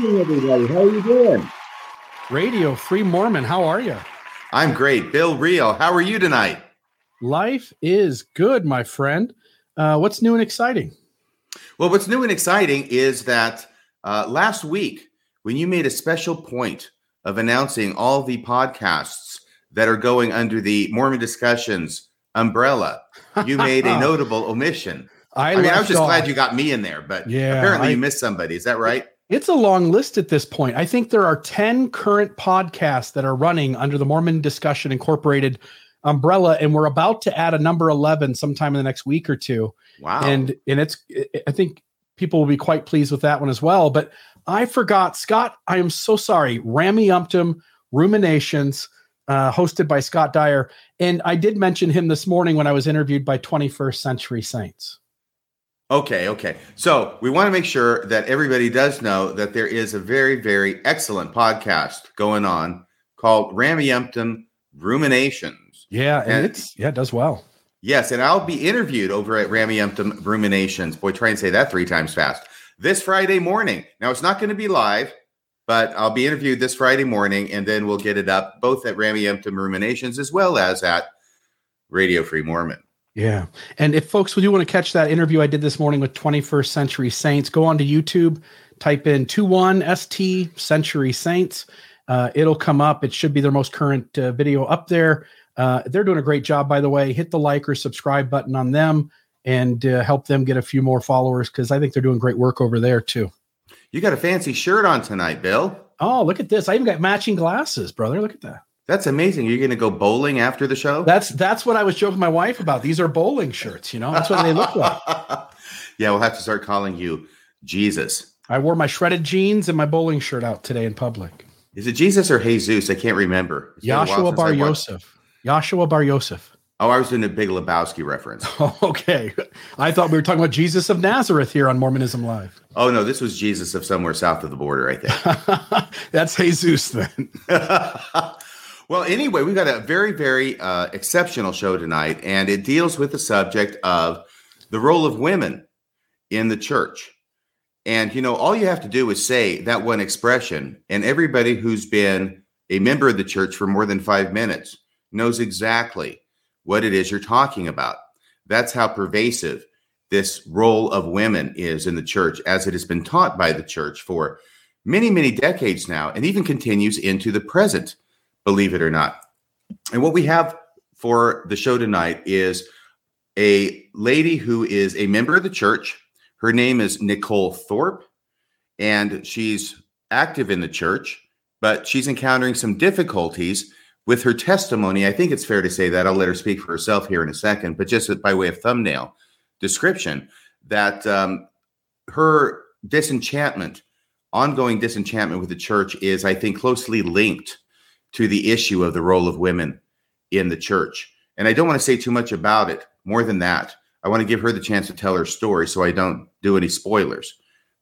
Evening, everybody. How are you doing? Radio Free Mormon, how are you? I'm great. Bill Reel, how are you tonight? Life is good, my friend. Uh, what's new and exciting? Well, what's new and exciting is that uh, last week, when you made a special point of announcing all the podcasts that are going under the Mormon Discussions umbrella, you made a notable omission. I, I, mean, I was just off- glad you got me in there, but Yeah, apparently I- you missed somebody. Is that right? It's a long list at this point. I think there are 10 current podcasts that are running under the Mormon Discussion Incorporated umbrella, and we're about to add a number 11 sometime in the next week or two. Wow. and and it's i think people will be quite pleased with that one as well but i forgot scott i am so sorry rameumptom ruminations uh, hosted by scott dyer and i did mention him this morning when i was interviewed by 21st century saints Okay, okay. So we want to make sure that everybody does know that there is a very, very excellent podcast going on called Rameumptom Ruminations. yeah and, And- it's yeah it does well Yes, and I'll be interviewed over at Rameumptom Ruminations. Boy, try and say that three times fast. This Friday morning. Now it's not going to be live, but I'll be interviewed this Friday morning, and then we'll get it up both at Rameumptom Ruminations as well as at Radio Free Mormon. Yeah. And if folks would you want to catch that interview i did this morning with 21st century saints go on to youtube type in 21 st century saints. Uh, it'll come up. It should be their most current uh, video up there. Uh, they're doing a great job by the way. Hit the like or subscribe button on them and uh, help them get a few more followers because i think they're doing great work over there too. You got a fancy shirt on tonight, Bill. oh look at this. I even got matching glasses brother. Look at that That's amazing. You're going to go bowling after the show? that's that's what i was joking my wife about these are bowling shirts you know that's what they look like yeah, we'll have to start calling you Jesus. i wore my shredded jeans and my bowling shirt out today in public Is it Jesus or Jesus? I can't remember. It's been a while Yahshua since Bar Yosef. Yahshua Bar Yosef. Oh, I was doing a Big Lebowski reference. okay. I thought we were talking about Jesus of Nazareth here on Mormonism Live. Oh no, this was Jesus of somewhere south of the border, I think. That's Jesus then. Well, anyway, we've got a very, very uh, exceptional show tonight, and it deals with the subject of the role of women in the church. And you know, all you have to do is say that one expression, and everybody who's been a member of the church for more than five minutes knows exactly what it is you're talking about. That's how pervasive this role of women is in the church, as it has been taught by the church for many, many decades now, and even continues into the present, believe it or not. And what we have for the show tonight is a lady who is a member of the church. Her name is Nicole Thorpe, and she's active in the church, but she's encountering some difficulties with her testimony. I think it's fair to say that. I'll let her speak for herself here in a second, but just by way of thumbnail description, that um, her disenchantment, ongoing disenchantment with the church, is, I think, closely linked to the issue of the role of women in the church. And I don't want to say too much about it. More than that, I want to give her the chance to tell her story so I don't do any spoilers.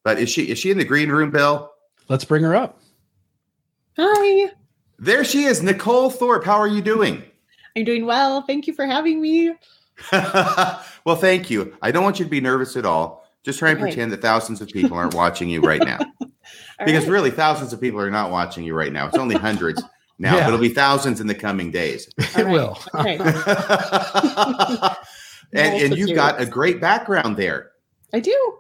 But is she is she in the green room, Bill? Let's bring her up. Hi, There she is, Nicole Thorpe. How are you doing? I'm doing well. Thank you for having me. well, thank you. I don't want you to be nervous at all. Just try and Okay. pretend that thousands of people aren't watching you right now. Because right. really, thousands of people are not watching you right now. It's only hundreds now, Yeah. but it'll be thousands in the coming days. It All right. will. Okay, and, and you've got a great background there. I do.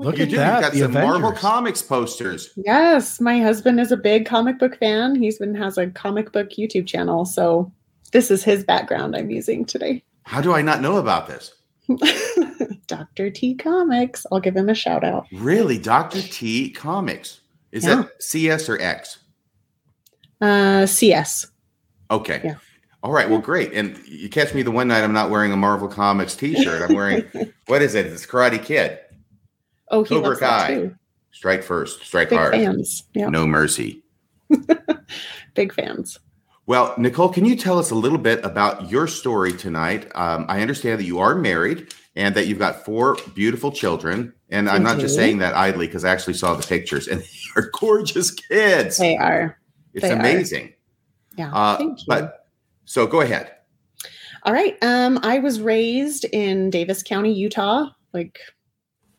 Look you at do. that. You've got the some Marvel Comics posters. Yes, my husband is a big comic book fan. He's been has a comic book YouTube channel, so this is his background I'm using today. How do I not know about this? Dr. T Comics. I'll give him a shout out. Really, Dr. T Comics. Is Yeah. that CS or X? Uh, CS. Okay. Yeah. All right. Well, great. And you catch me the one night I'm not wearing a Marvel Comics T-shirt. I'm wearing what is it? It's Karate Kid. Oh, he Cobra Kai. too. Strike first, strike Big hard, fans. Yeah, no mercy. big fans. Well, Nicole, can you tell us a little bit about your story tonight? Um, I understand that you are married and that you've got four beautiful children. And I'm not just saying that idly because I actually saw the pictures and they're gorgeous kids. They are. It's they are. amazing. Yeah. Uh, thank you. But so go ahead. All right. Um, I was raised in Davis County, Utah, like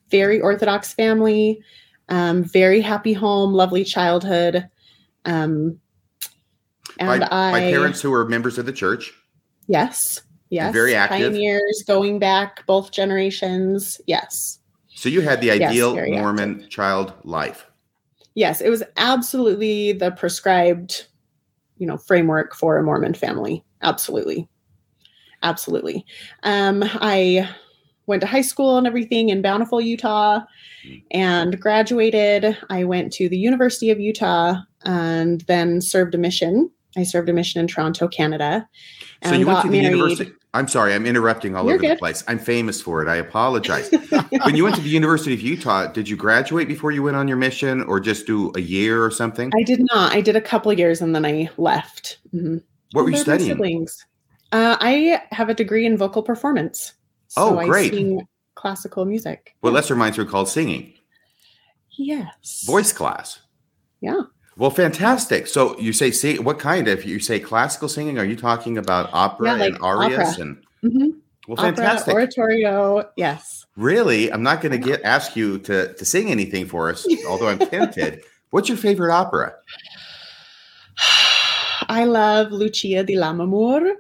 very Orthodox family, um, very happy home, lovely childhood. Um, and my, I, my parents who were members of the church. yes, yes, very active. pioneers, going back both generations. Yes, So you had the ideal very Mormon child life. Yes, it was absolutely the prescribed, you know, framework for a Mormon family. Absolutely, absolutely. Um, I went to high school and everything in Bountiful, Utah, and graduated. I went to the University of Utah and then served a mission. I served a mission in Toronto, Canada, and So you went to the married. university. I'm sorry, I'm interrupting all You're over the place. I'm famous for it. I apologize. when you went to the University of Utah, did you graduate before you went on your mission or just do a year or something? I did not. I did a couple of years and then I left. Mhm. what were you studying? Siblings. Uh, I have a degree in vocal performance. Oh, great. I sing classical music. What lesser minds are called singing? Yes. Voice class. Yeah. Well, fantastic. So you say sing what kind? If you say classical singing, are you talking about opera Yeah, like and arias opera. and Mhm. well Opera, fantastic. oratorio. Yes. really, I'm not going to get ask you to to sing anything for us, although I'm tempted. What's your favorite opera? I love Lucia di Lammermoor.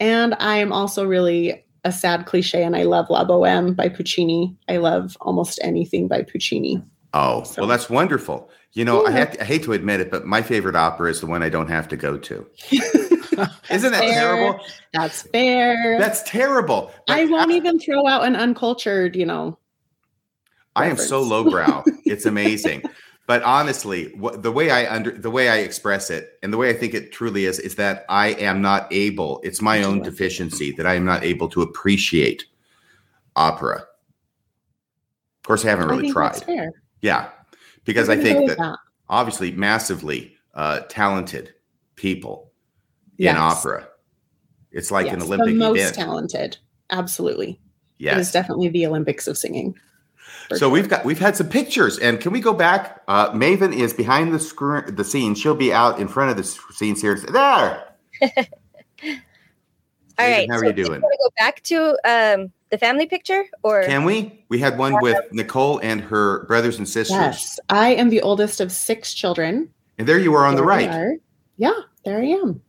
And I am also really a sad cliche, and I love La Boheme by Puccini. I love almost anything by Puccini. Oh, So- well, that's wonderful. You know, I, have to, I hate to admit it, but my favorite opera is the one I don't have to go to. Isn't that fair. terrible? That's fair. That's terrible. I won't even throw out an uncultured, you know. I am so lowbrow. it's amazing. But honestly, what, the way I under the way I express it, and the way I think it truly is, is that I am not able. It's my own deficiency that I am not able to appreciate opera. Of course, I haven't I really think tried. Yeah, because I think with that, obviously massively uh, talented people in opera. It's like an Olympic the most event. talented. Absolutely. Yes, It is definitely the Olympics of singing. So sure. we've got we've had some pictures, and can we go back? Uh, Maven is behind the screen, the scene. She'll be out in front of the scenes here. There. All Megan, right. how are so you do doing? go back to um, the family picture, or Can we? We had one with Nicole and her brothers and sisters, Yes. I am the oldest of six children. and there you are on the There we right. are. Yeah, there I am.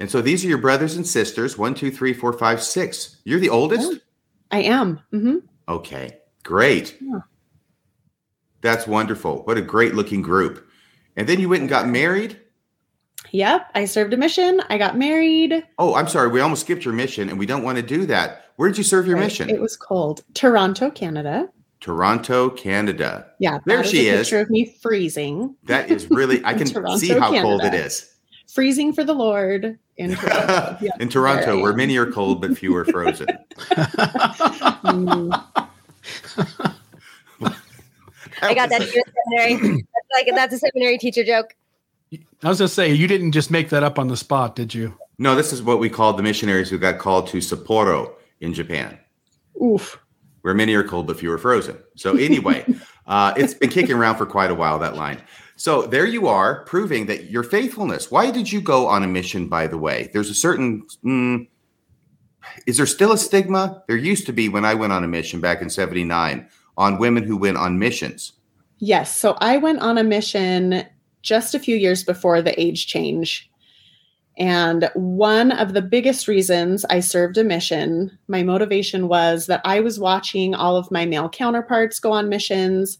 And so these are your brothers and sisters. One, two, three, four, five, six. You're the oldest. Yeah. I am. mm-hmm. Okay, great. Yeah. That's wonderful. What a great looking group. And then you went and got married. Yep. I served a mission. I got married. Oh, I'm sorry. We almost skipped your mission, and we don't want to do that. Where did you serve your Right, mission? It was cold. Toronto, Canada. Toronto, Canada. Yeah. There that is she a is. Picture of me freezing. That is really, I can Toronto, see how cold it is. Freezing for the Lord in Toronto. Yeah, In Toronto, where many are cold but few are frozen. Mm, I got that was- seminary. That's like that's a seminary teacher joke. I was gonna say you didn't just make that up on the spot, did you? No, this is what we called the missionaries who got called to Sapporo in Japan, oof. where many are cold but few are frozen. So anyway, uh, it's been kicking around for quite a while, that line. So there you are, proving that your faithfulness. Why did you go on a mission, by the way? There's a certain, mm, is there still a stigma? There used to be when I went on a mission back in 79 on women who went on missions. Yes. So I went on a mission just a few years before the age change. And one of the biggest reasons I served a mission, my motivation was that I was watching all of my male counterparts go on missions.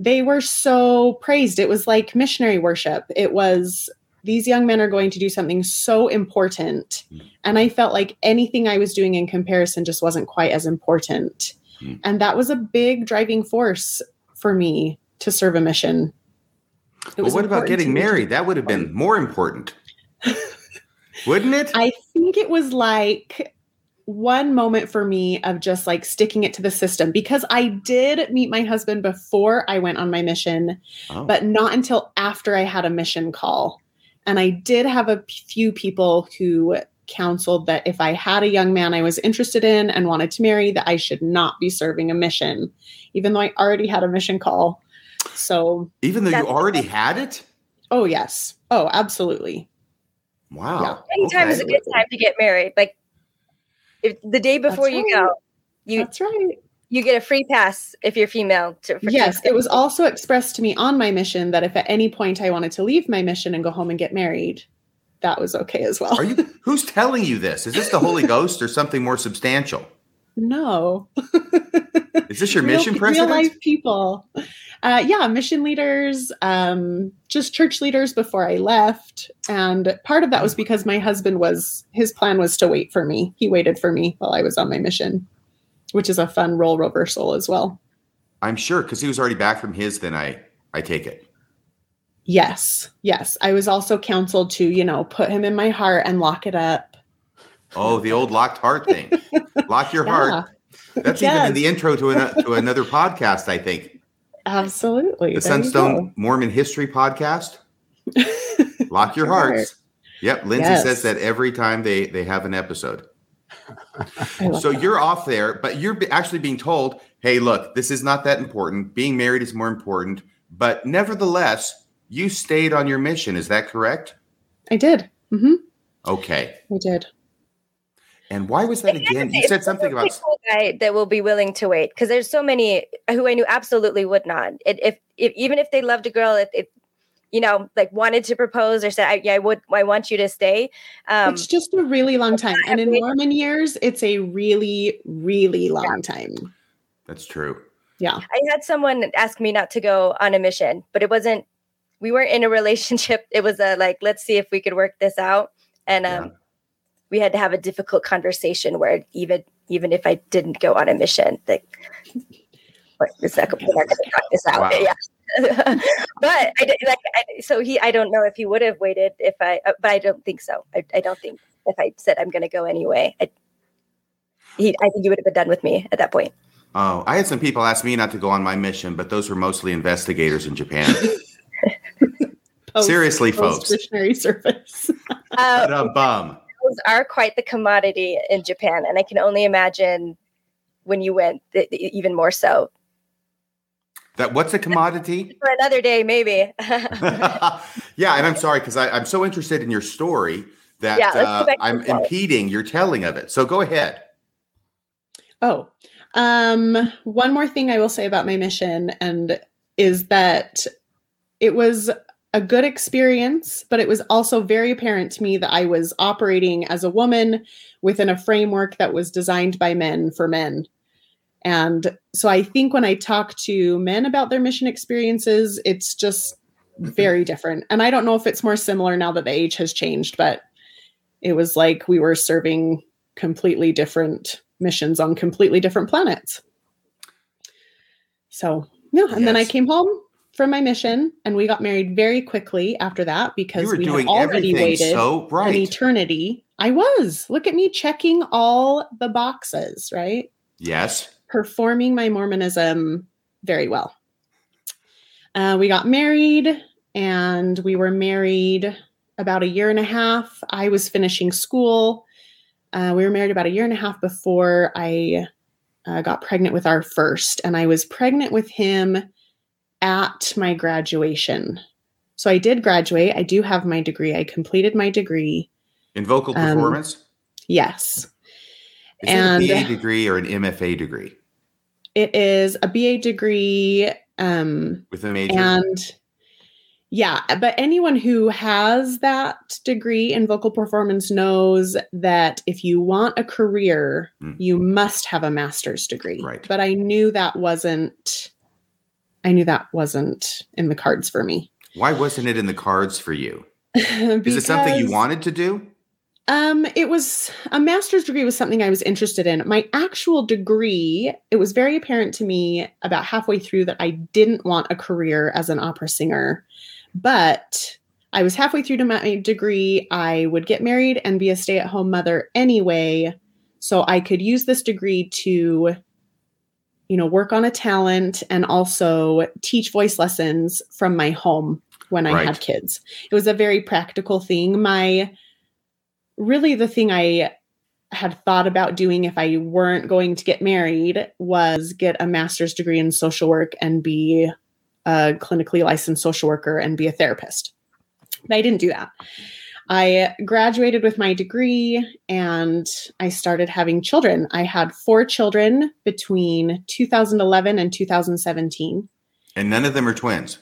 They were so praised. It was like missionary worship. It was these young men are going to do something so important. And I felt like anything I was doing in comparison just wasn't quite as important. Mm. And that was a big driving force for me to serve a mission. But what about getting married? That would have been more important. Wouldn't it? I think it was like one moment for me of just like sticking it to the system because I did meet my husband before I went on my mission, Oh. but not until after I had a mission call. And I did have a few people who counseled that if I had a young man I was interested in and wanted to marry, that I should not be serving a mission, even though I already had a mission call. So, Even though you already had it? oh, yes. Oh, absolutely. Wow. Anytime is a good time to get married. Like if the day before That's you right. go, you That's right. you get a free pass if you're female. To, for Yes, it was also expressed to me on my mission that if at any point I wanted to leave my mission and go home and get married, that was okay as well. Are you who's telling you this? Is this the Holy Ghost or something more substantial? no. Is this your Real- mission Real life people. Uh, yeah, mission leaders, um, just church leaders before I left. And part of that was because my husband was, his plan was to wait for me. He waited for me while I was on my mission, which is a fun role reversal as well. I'm sure because he was already back from his. Then I I take it. Yes, yes. I was also counseled to, you know, put him in my heart and lock it up. Oh, the old locked heart thing. Lock your Yeah, heart. That's even in the intro to, an, to another podcast. I think absolutely. the There Sunstone Mormon History podcast. Lock your hearts. Yep, Lindsay Yes. says that every time they they have an episode. So that. you're off there, but you're actually being told, "Hey, look, this is not that important. Being married is more important." But nevertheless, you stayed on your mission. Is that correct? I did. hmm Okay. I did. And why was that again? You said something about that will be willing to wait because there's so many who I knew absolutely would not. It, if, if even if they loved a girl, if, if you know, like wanted to propose or said, I, "Yeah, I would, I want you to stay." Um, it's just a really long time. And in waited- Mormon years, it's a really, really long time. that's true. Yeah. I had someone ask me not to go on a mission, but it wasn't. We weren't in a relationship. It was a like, let's see if we could work this out, and um, Yeah. We had to have a difficult conversation where even even if I didn't go on a mission, like, what, it's not, we're not going to talk this out. Wow. Yeah. but I like I, so he I don't know if he would have waited if I uh, but I don't think so I, I don't think if I said I'm going to go anyway I, he I think he would have been done with me at that point Oh, I had some people ask me not to go on my mission, but those were mostly investigators in Japan. Post- Seriously, folks. post-missionary service. uh, What a bum. Those are quite the commodity in Japan, and I can only imagine when you went, th- th- even more so. That what's a commodity? For another day, maybe. yeah, and I'm sorry because I'm so interested in your story that Yeah, uh, I'm impeding your telling of it. So go ahead. Oh, um, one more thing I will say about my mission and is that it was a good experience, but it was also very apparent to me that I was operating as a woman within a framework that was designed by men for men. And so I think when I talk to men about their mission experiences, it's just very different. And I don't know if it's more similar now that the age has changed, but it was like we were serving completely different missions on completely different planets. So, yeah, and then I came home from my mission and we got married very quickly after that because we doing already waited so an right. eternity. I was. Look at me checking all the boxes, right? Yes. performing my Mormonism very well. Uh, we got married and we were married about a year and a half. I was finishing school. Uh, we were married about a year and a half before I uh, got pregnant with our first, and I was pregnant with him at my graduation. So I did graduate. I do have my degree. I completed my degree. In vocal Um, performance? Yes. Is and- it a BA degree or an MFA degree It is a BA degree. Um, with a major? And yeah, but anyone who has that degree in vocal performance knows that if you want a career, Mm. you must have a master's degree. Right. But I knew that wasn't I knew that wasn't in the cards for me. Why wasn't it in the cards for you? Is it something you wanted to do? Um, it was a master's degree was something I was interested in. My actual degree, it was very apparent to me about halfway through that I didn't want a career as an opera singer. But I was halfway through to my degree. I would get married and be a stay at home mother anyway. So I could use this degree to, you know, work on a talent and also teach voice lessons from my home when I Right. had kids. It was a very practical thing. My really the thing I had thought about doing if I weren't going to get married was get a master's degree in social work and be a clinically licensed social worker and be a therapist. But I didn't do that. I graduated with my degree and I started having children. I had four children between 2011 and 2017. And none of them are twins.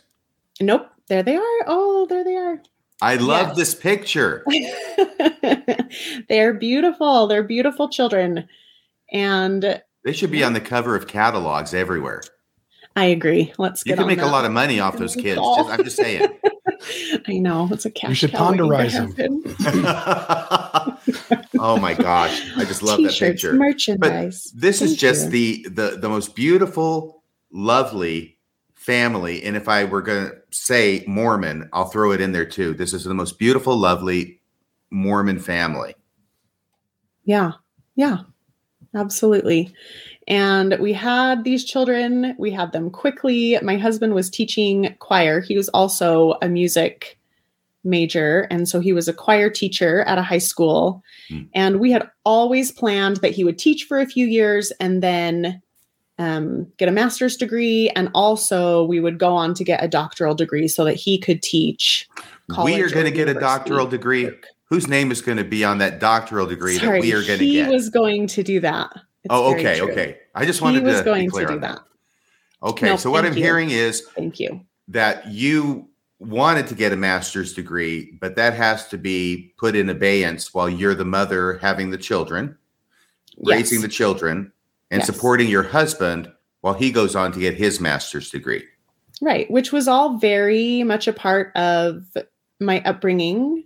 Nope, there they are. Oh, there they are. I love Yes. this picture. They're beautiful. They're beautiful children. And They should be on the cover of catalogs everywhere. I agree. Let's You can make a lot of money off those kids. Just, I'm just saying. I know. It's a cash You should cow waiting to ponderize 'em. happen. oh my gosh. I just love that T-shirts, picture. merchandise. This is just you. the, the the most beautiful, lovely family. And if I were going to say Mormon, I'll throw it in there too. This is the most beautiful, lovely Mormon family. Yeah. Yeah. Absolutely. And we had these children, we had them quickly. My husband was teaching choir. He was also a music major. And so he was a choir teacher at a high school. Hmm. And we had always planned that he would teach for a few years and then um, get a master's degree. And also, we would go on to get a doctoral degree so that he could teach. we are going to get a doctoral degree. Whose name is going to be on that doctoral degree Sorry, that we are going to get? he was going to do that. It's oh, okay, okay. I just He wanted was to going to do on that. Okay, No, so what I'm you. hearing is Thank you. that you wanted to get a master's degree, but that has to be put in abeyance while you're the mother having the children, raising the children, and Yes. supporting your husband while he goes on to get his master's degree. Right, which was all very much a part of my upbringing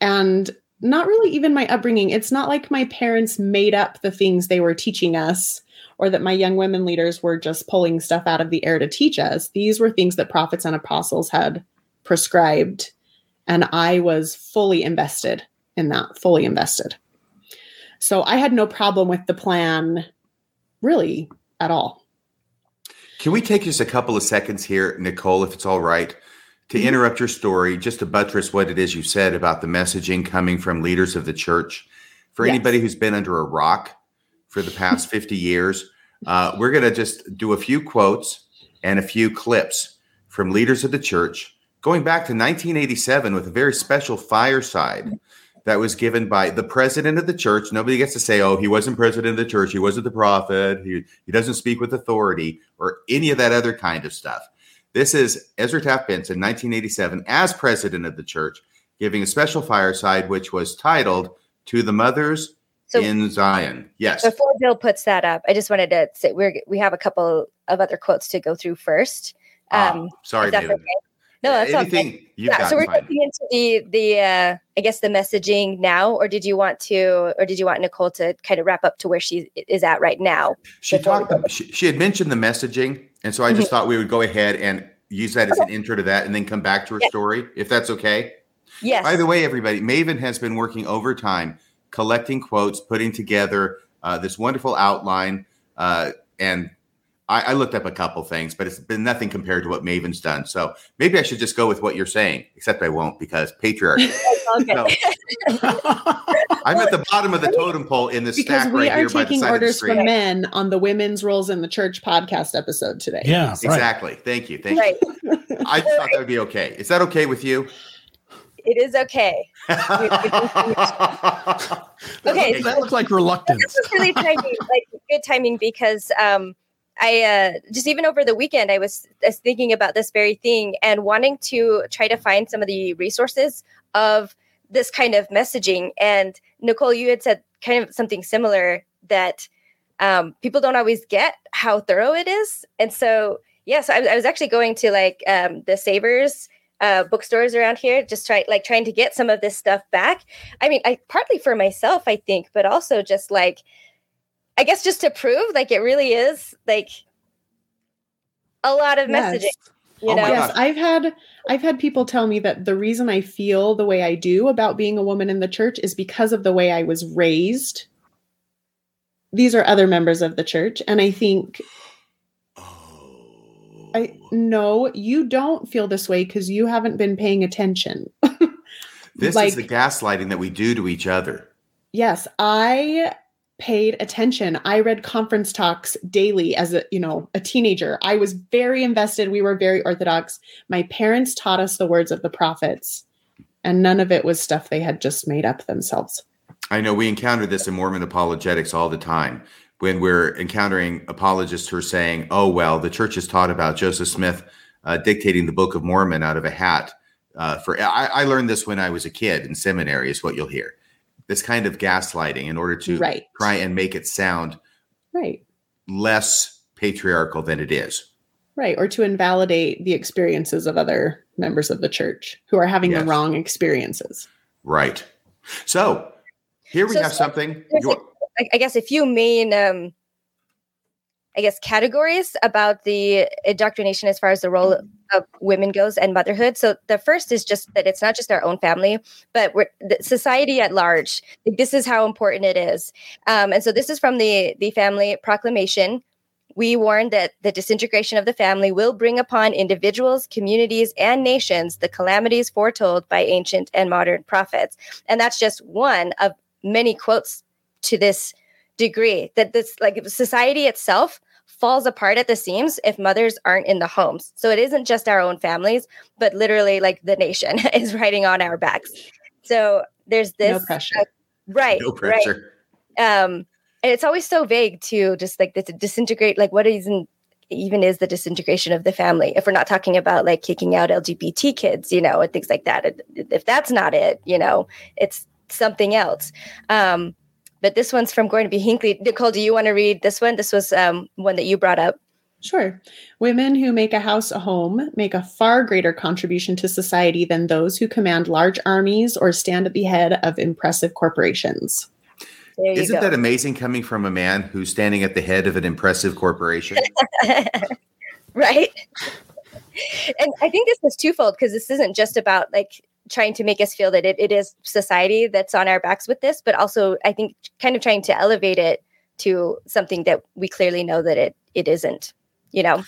and not really even my upbringing. It's not like my parents made up the things they were teaching us or that my young women leaders were just pulling stuff out of the air to teach us. These were things that prophets and apostles had prescribed. And I was fully invested in that, fully invested. So I had no problem with the plan really at all. Can we take just a couple of seconds here, Nicole, if it's all right, to interrupt your story, just to buttress what it is you said about the messaging coming from leaders of the church? For Yes. anybody who's been under a rock for the past 50 years, uh, we're going to just do a few quotes and a few clips from leaders of the church going back to 1987 with a very special fireside that was given by the president of the church. Nobody gets to say, oh, he wasn't president of the church. He wasn't the prophet. He, he doesn't speak with authority or any of that other kind of stuff. This is Ezra Taft Benson, 1987, as president of the church, giving a special fireside, which was titled To the Mothers So in Zion. Yes. before Bill puts that up, I just wanted to say we're we have a couple of other quotes to go through first. Ah, Um, sorry, that's David. okay. No, that's all good. Anything you've yeah, got, so we're fine. getting into the the uh, I guess the messaging now, or did you want to, or did you want Nicole to kind of wrap up to where she is at right now? She before we talked. She, she had mentioned the messaging, and so I just thought we would go ahead and use that as an intro to that, and then come back to her Yeah. story, if that's okay. Yes. By the way, everybody, Maven has been working overtime, collecting quotes, putting together uh, this wonderful outline, uh, and I, I looked up a couple things, but it's been nothing compared to what Maven's done. So maybe I should just go with what you're saying, except I won't because patriarchy. Okay. I'm at the bottom of the totem pole in this because stack we right are here by the taking side of the orders screen. from men on the women's roles in the church podcast episode today. Yeah, right. Exactly. Thank you. Thank right. you. I just thought that would be okay. Is that okay with you? It is okay. Okay, That looked like reluctance. this was really timing, like good timing because um, I uh, just even over the weekend I was, I was thinking about this very thing and wanting to try to find some of the resources of this kind of messaging. And Nicole, you had said kind of something similar that um, people don't always get how thorough it is, and so yeah, so I, was- I was actually going to like um, the Savers uh, bookstores around here, just try like trying to get some of this stuff back. I mean, I partly for myself, I think, but also just like, I guess just to prove like it really is like a lot of Yes. messaging. You Oh know, yes, I've had I've had people tell me that the reason I feel the way I do about being a woman in the church is because of the way I was raised. These are other members of the church, and I think Oh. I no, you don't feel this way because you haven't been paying attention. this like- is the gaslighting that we do to each other. Yes, I paid attention. I read conference talks daily as a, you know, a teenager. I was very invested. We were very orthodox. My parents taught us the words of the prophets, and none of it was stuff they had just made up themselves. I know we encounter this in Mormon apologetics all the time when we're encountering apologists who are saying, oh, well, the church has taught about Joseph Smith uh, dictating the Book of Mormon out of a hat. Uh, for I, I learned this when I was a kid in seminary, is what you'll hear. This kind of gaslighting in order to Right. try and make it sound Right. less patriarchal than it is. Right. Or to invalidate the experiences of other members of the church who are having Yes. the wrong experiences. Right. So here we So- have so something. there's you- I, I guess a few main, um, I guess, categories about the indoctrination as far as the role of women goes and motherhood. So the first is just that it's not just our own family, but we're, the society at large. This is how important it is. Um, and so this is from the the family proclamation. We warn that the disintegration of the family will bring upon individuals, communities, and nations the calamities foretold by ancient and modern prophets. And that's just one of many quotes to this degree that this like society itself falls apart at the seams if mothers aren't in the homes. So it isn't just our own families, but literally like the nation is riding on our backs. So there's this no pressure. right, no right. pressure. Um, and it's always so vague too, just like this disintegrate, like what isn't even is the disintegration of the family if we're not talking about like kicking out lgbt kids you know and things like that if that's not it you know it's something else um but this one's from Gordon B. Hinckley. Nicole, do you want to read this one? This was um, one that you brought up. Sure. Women who make a house a home make a far greater contribution to society than those who command large armies or stand at the head of impressive corporations. Isn't go. that amazing coming from a man who's standing at the head of an impressive corporation? right? and I think this is twofold because this isn't just about like trying to make us feel that it, it is society that's on our backs with this, but also I think kind of trying to elevate it to something that we clearly know that it it isn't, you know.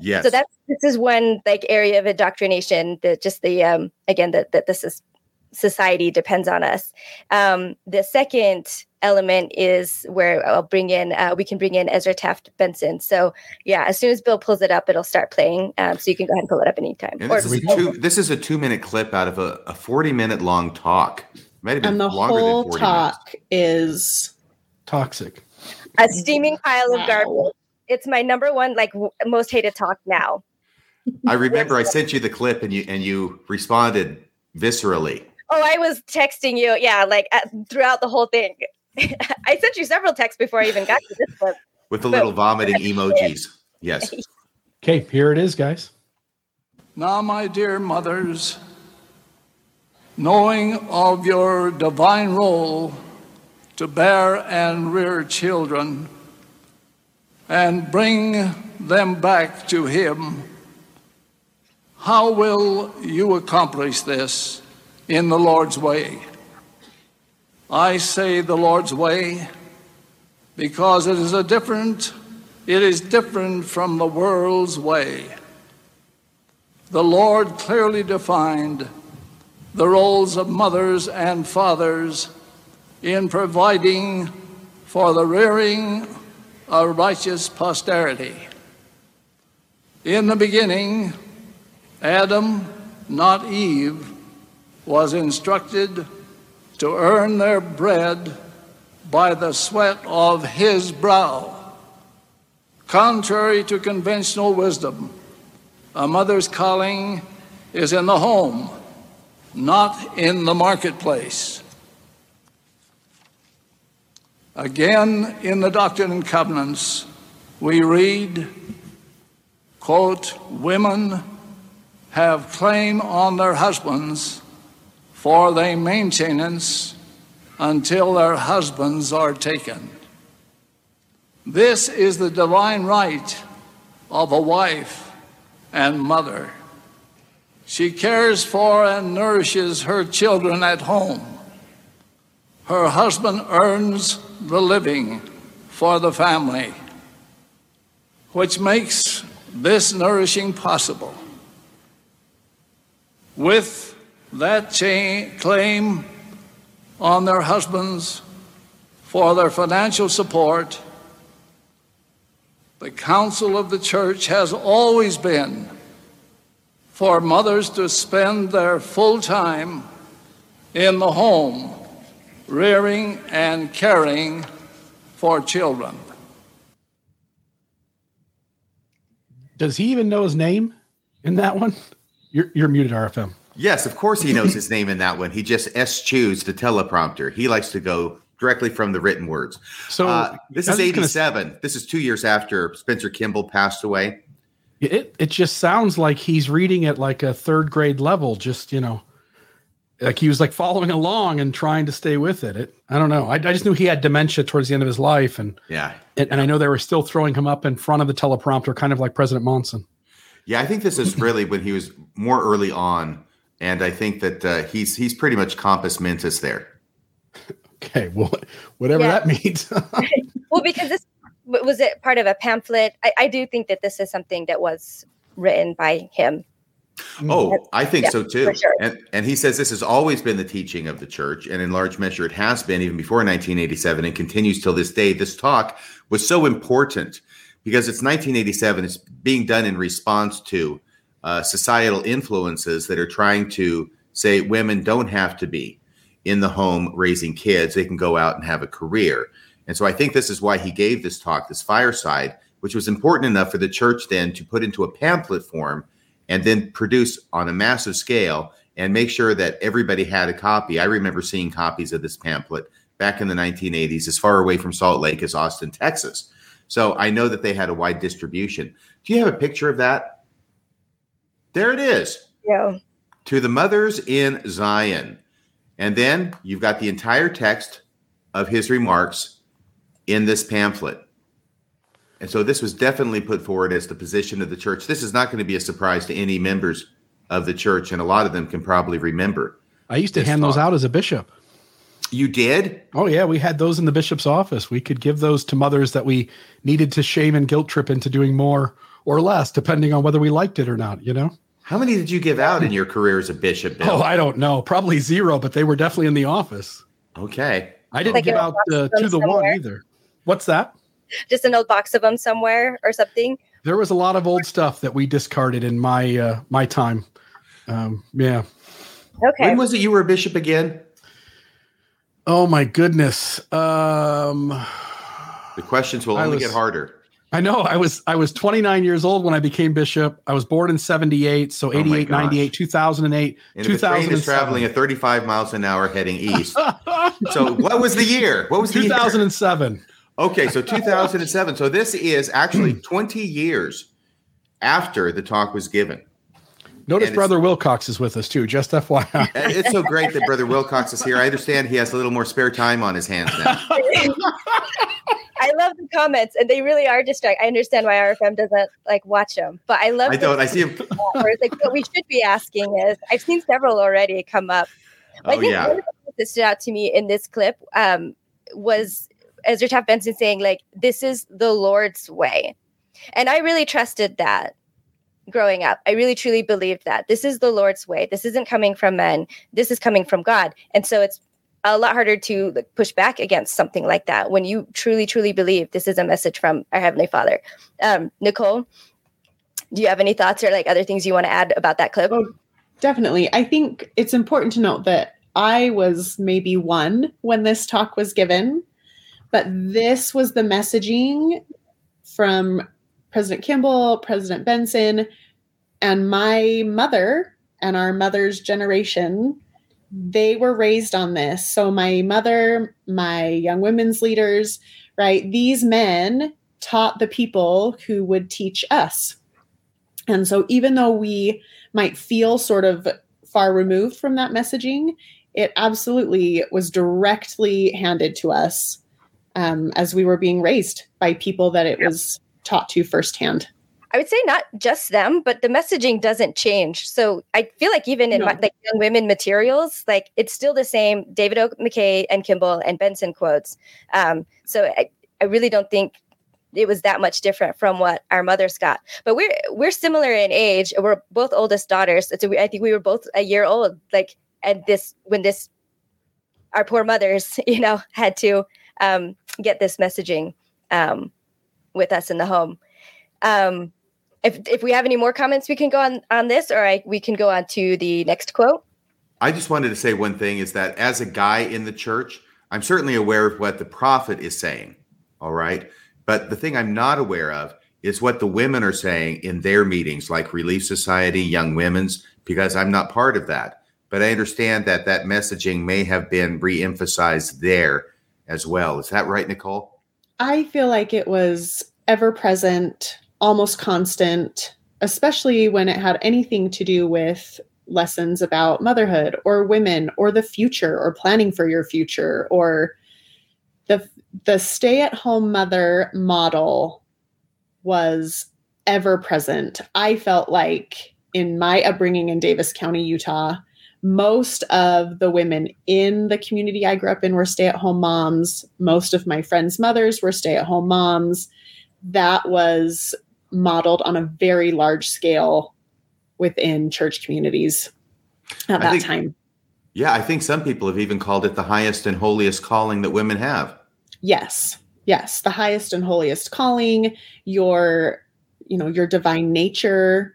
yes. So that's this is one like area of indoctrination that just the um again that that this is society depends on us. Um, the second element is where I'll bring in uh, we can bring in Ezra Taft Benson. So yeah, as soon as Bill pulls it up, it'll start playing. Um, so you can go ahead and pull it up anytime. And Or this, is a two, this is a two minute clip out of a, a 40 minute long talk. Might have been And the longer whole than 40 talk is Toxic. a steaming pile of Wow. garbage. It's my number one like w- most hated talk now. I remember I sent you the clip and you and you responded viscerally. Oh, I was texting you, yeah, like uh, throughout the whole thing. I sent you several texts before I even got to this clip. with the But- little vomiting emojis. Yes. Okay, here it is, guys. Now, my dear mothers, knowing of your divine role to bear and rear children and bring them back to Him, how will you accomplish this in the Lord's way? I say the Lord's way because it is a different it is different from the world's way the Lord clearly defined the roles of mothers and fathers in providing for the rearing of righteous posterity. In the beginning, Adam, not Eve, was instructed to earn their bread by the sweat of his brow. Contrary to conventional wisdom, a mother's calling is in the home, not in the marketplace. Again, in the Doctrine and Covenants, we read, quote, women have claim on their husbands for their maintenance until their husbands are taken. This is the divine right of a wife and mother. She cares for and nourishes her children at home. Her husband earns the living for the family, which makes this nourishing possible. With that cha- claim on their husbands for their financial support, the counsel of the church has always been for mothers to spend their full time in the home, rearing and caring for children. Does he even know his name in that one? You're, you're muted, RFM. Yes, of course he knows his name in that one. He just eschews the teleprompter. He likes to go directly from the written words. So uh, this is was just gonna- 87. This is two years after Spencer Kimball passed away. It it just sounds like he's reading at like a third grade level. Just you know, like he was like following along and trying to stay with it. it I don't know. I, I just knew he had dementia towards the end of his life, and, Yeah. and and I know they were still throwing him up in front of the teleprompter, kind of like President Monson. Yeah, I think this is really when he was more early on. And I think that uh, he's he's pretty much compos mentis there. Okay, well, whatever Yeah. that means. Well, because this was it part of a pamphlet. I, I do think that this is something that was written by him. Oh, I think Yeah, so too. sure. And and he says this has always been the teaching of the church, and in large measure it has been even before 1987 and continues till this day. This talk was so important because it's 1987. It's being done in response to uh, societal influences that are trying to say women don't have to be in the home raising kids; they can go out and have a career. And so I think this is why he gave this talk, this fireside, which was important enough for the church then to put into a pamphlet form and then produce on a massive scale and make sure that everybody had a copy. I remember seeing copies of this pamphlet back in the 1980s, as far away from Salt Lake as Austin, Texas. So I know that they had a wide distribution. Do you have a picture of that? There it is Yeah. to the mothers in Zion. And then you've got the entire text of his remarks in this pamphlet. And so this was definitely put forward as the position of the church. This is not going to be a surprise to any members of the church, and a lot of them can probably remember. I used to This hand those out as a bishop. You did? Oh yeah, we had those in the bishop's office. We could give those to mothers that we needed to shame and guilt trip into doing more or less, depending on whether we liked it or not. You know? How many did you give out in your career as a bishop, Bill? Oh, I don't know. Probably zero, but they were definitely in the office. okay. I didn't Like give out box uh, to them the one either. What's that? Just an old box of them somewhere or something. There was a lot of old stuff that we discarded in my uh, my time. Um, yeah. Okay. When was it you were a bishop again? Oh my goodness. Um, The questions will only was- get harder. I know I was I was 29 years old when I became bishop. I was born in 78, so Oh 88, gosh. 98, 2008, And if a train is traveling at 35 miles an hour heading east. so what was the year? What was the year? 2007. Okay, so 2007. So this is actually 20 years after the talk was given. Notice Brother Wilcox is with us too, just FYI. It's so great that Brother Wilcox is here. I understand he has a little more spare time on his hands now. I love the comments, and they really are distracting. I understand why RFM doesn't like watch them, but I love. I don't. I see him. Where it's like what we should be asking is, I've seen several already come up. But I Oh, think yeah. one of the that stood out to me in this clip um, was Ezra Taft Benson saying, like, this is the Lord's way. And I really trusted that growing up. I really truly believed that this is the Lord's way. This isn't coming from men. This is coming from God. And so it's a lot harder to like, push back against something like that when you truly, truly believe this is a message from our Heavenly Father. Um, Nicole, do you have any thoughts or like other things you want to add about that clip? Oh, definitely. I think it's important to note that I was maybe one when this talk was given, but this was the messaging from President Kimball, President Benson, and my mother and our mother's generation. They were raised on this. So, my mother, my young women's leaders, right? These men taught the people who would teach us. And so, even though we might feel sort of far removed from that messaging, it absolutely was directly handed to us um, as we were being raised by people that it was taught to firsthand. I would say not just them, but the messaging doesn't change. So I feel like even in No. my, like young women materials, like it's still the same David O. McKay and Kimball and Benson quotes. Um, so I, I really don't think it was that much different from what our mothers got. But we're we're similar in age. We're both oldest daughters. So we, I think we were both a year old. Like and this when this our poor mothers, you know, had to um, get this messaging um, with us in the home. Um, if if we have any more comments, we can go on on this, or I, we can go on to the next quote. I just wanted to say one thing is that as a guy in the church, I'm certainly aware of what the prophet is saying. All right. But the thing I'm not aware of is what the women are saying in their meetings, like Relief Society, Young Women's, because I'm not part of that. But I understand that that messaging may have been re emphasized there as well. Is that right, Nicole? I feel like it was ever present, almost constant, especially when it had anything to do with lessons about motherhood or women or the future or planning for your future or the the stay-at-home mother model was ever present. I felt like in my upbringing in Davis County, Utah, most of the women in the community I grew up in were stay at home moms. Most of my friends' mothers were stay at home moms. That was modeled on a very large scale within church communities at that think- time. Yeah, I think some people have even called it the highest and holiest calling that women have. Yes. Yes, the highest and holiest calling, your you know, your divine nature,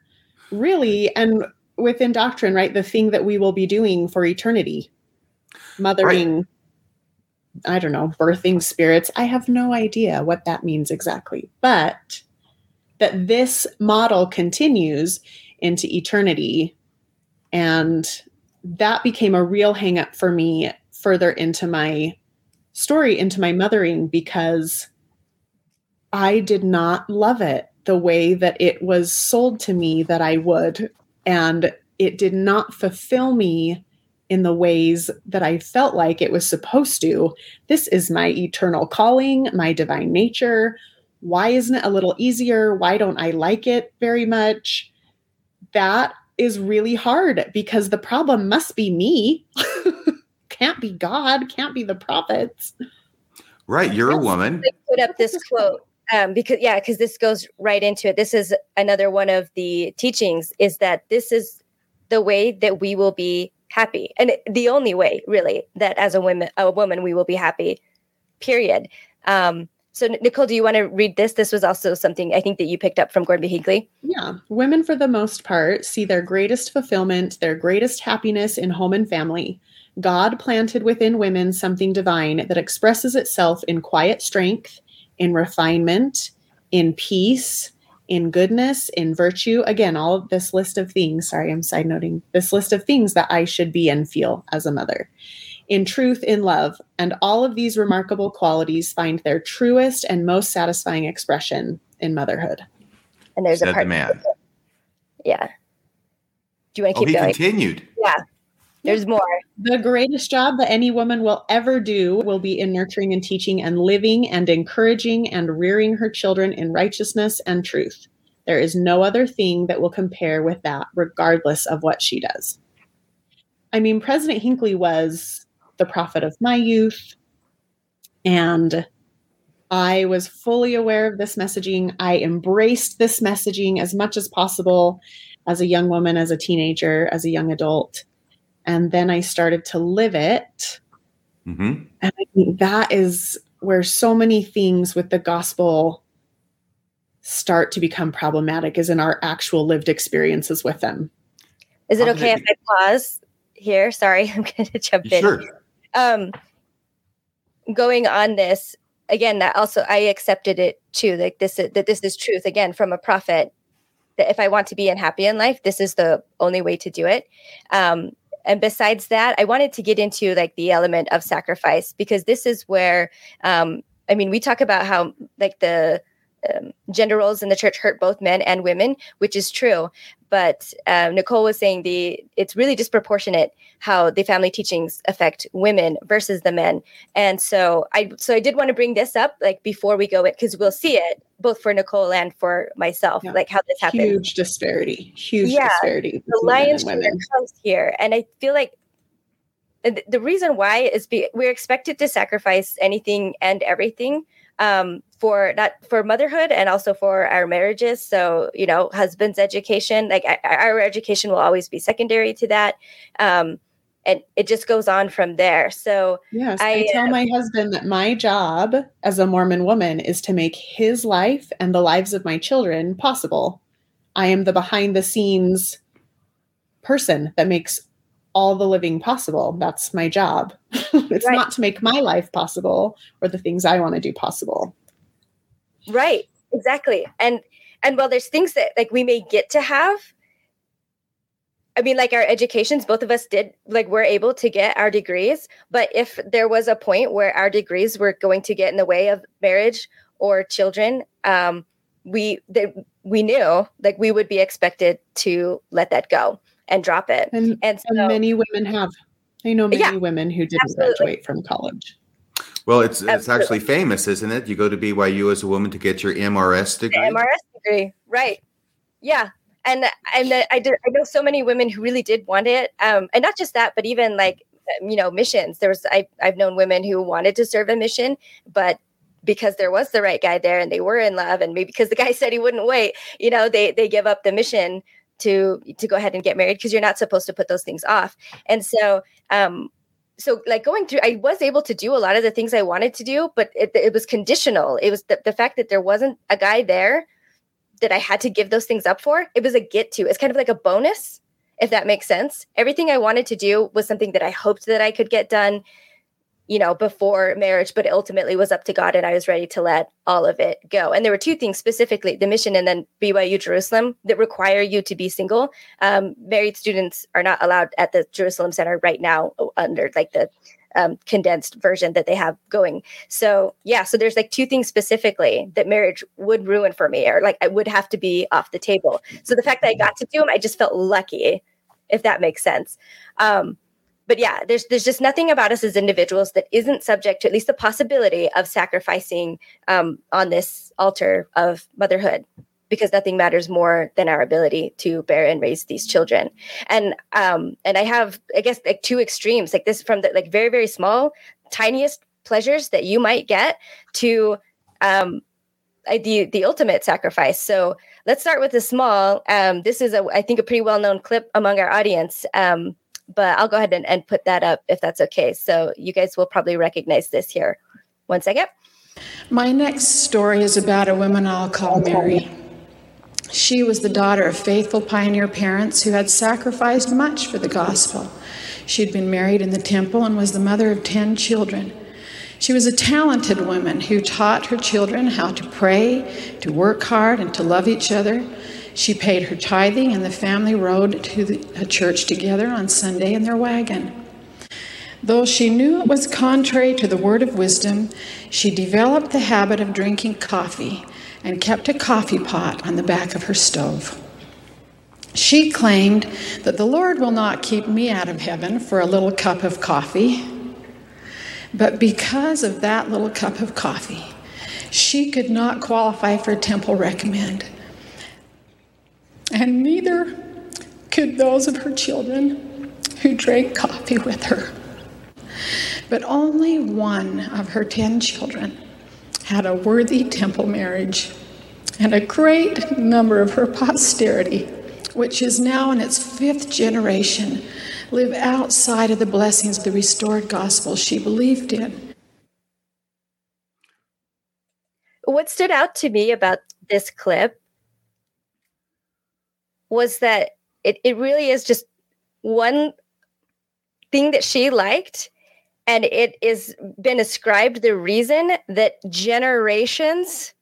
really and within doctrine, right? The thing that we will be doing for eternity. Mothering I don't know, birthing spirits. I have no idea what that means exactly. But that this model continues into eternity and that became a real hang up for me further into my story into my mothering because I did not love it the way that it was sold to me that I would. And it did not fulfill me in the ways that I felt like it was supposed to. This is my eternal calling, my divine nature. Why isn't it a little easier? Why don't I like it very much? That is really hard because the problem must be me. can't be God, can't be the prophets. Right. You're a woman. I put up this quote um, because yeah, because this goes right into it. This is another one of the teachings is that this is the way that we will be happy, and the only way, really, that as a woman, a woman, we will be happy. Period. Um, so, Nicole, do you want to read this? This was also something I think that you picked up from Gordon B. Hinckley. Yeah. Women, for the most part, see their greatest fulfillment, their greatest happiness in home and family. God planted within women something divine that expresses itself in quiet strength, in refinement, in peace, in goodness, in virtue. Again, all of this list of things. Sorry, I'm side noting this list of things that I should be and feel as a mother. In truth, in love, and all of these remarkable qualities find their truest and most satisfying expression in motherhood. And there's Said a the part. man. Yeah. Do you want to keep Oh, keep he going? continued. There's more. The greatest job that any woman will ever do will be in nurturing and teaching and living and encouraging and rearing her children in righteousness and truth. There is no other thing that will compare with that, regardless of what she does. I mean, President Hinckley was the prophet of my youth, and I was fully aware of this messaging. I embraced this messaging as much as possible as a young woman, as a teenager, as a young adult and then I started to live it. hmm And I think that is where so many things with the gospel start to become problematic is in our actual lived experiences with them. Is it How okay did if I pause here? Sorry, I'm going to jump in. Sure. um going on this again that also i accepted it too like this that this is truth again from a prophet that if i want to be unhappy in life this is the only way to do it um and besides that i wanted to get into like the element of sacrifice because this is where um i mean we talk about how like the um, gender roles in the church hurt both men and women, which is true. But um, Nicole was saying the it's really disproportionate how the family teachings affect women versus the men. And so I so I did want to bring this up like before we go it because we'll see it both for Nicole and for myself, Yeah. like how this happened. Huge disparity. Huge Yeah, disparity. the lion's share comes here and i feel like the reason why is be, we're expected to sacrifice anything and everything um, for not for motherhood and also for our marriages. So you know husband's education like our education will always be secondary to that. Um, and it just goes on from there. So Yes, I, I, tell my husband that my job as a Mormon woman is to make his life and the lives of my children possible. I am the behind the scenes person that makes all the living possible. That's my job. it's Right. not to make my life possible or the things I want to do possible. Right. Exactly. And and while there's things that like we may get to have, I mean, like our educations, both of us did like we're able to get our degrees. But if there was a point where our degrees were going to get in the way of marriage or children, um, we that we knew like we would be expected to let that go and drop it. And, And so and many women have. I know many Yeah, women who didn't absolutely. graduate from college. Well, it's it's Absolutely. actually famous, isn't it? You go to BYU as a woman to get your MRS the degree. MRS degree, right? Yeah, and and the, I did. I know so many women who really did want it, um, and not just that, but even like you know missions. There was I I've known women who wanted to serve a mission, but because there was the right guy there and they were in love, and maybe because the guy said he wouldn't wait, you know, they they give up the mission to to go ahead and get married because you're not supposed to put those things off. And so um so like going through i was able to do a lot of the things i wanted to do but it, it was conditional. It was the, the fact that there wasn't a guy there that i had to give those things up for it was a get to. It's kind of like a bonus if that makes sense. Everything i wanted to do was something that i hoped that i could get done you know before marriage but it ultimately was up to god and i was ready to let all of it go. And there were two things specifically the mission and then byu jerusalem that require you to be single. Um, married students are not allowed at the jerusalem center right now uh, under like the um, condensed version that they have going. So yeah so there's like two things specifically that marriage would ruin for me or like i would have to be off the table. So the fact that i got to do them i just felt lucky if that makes sense. Um, but yeah, there's there's just nothing about us as individuals that isn't subject to at least the possibility of sacrificing um, on this altar of motherhood, because nothing matters more than our ability to bear and raise these children. And um, and I have I guess like two extremes, like this from the like very very small, tiniest pleasures that you might get to um, the the ultimate sacrifice. So let's start with the small. Um, this is a I think a pretty well known clip among our audience. Um, but I'll go ahead and, and put that up if that's okay. So you guys will probably recognize this here. One second. My next story is about a woman I'll call Mary. She was the daughter of faithful pioneer parents who had sacrificed much for the gospel. She'd been married in the temple and was the mother of 10 children. She was a talented woman who taught her children how to pray, to work hard, and to love each other. She paid her tithing, and the family rode to the, church together on Sunday in their wagon. Though she knew it was contrary to the word of wisdom, she developed the habit of drinking coffee and kept a coffee pot on the back of her stove. She claimed that the Lord will not keep me out of heaven for a little cup of coffee. But because of that little cup of coffee, she could not qualify for temple recommend. And neither could those of her children who drank coffee with her. But only one of her ten children had a worthy temple marriage, and a great number of her posterity, which is now in its fifth generation, live outside of the blessings of the restored gospel she believed in. What stood out to me about this clip was that it, it really is just one thing that she liked and it is been ascribed the reason that generations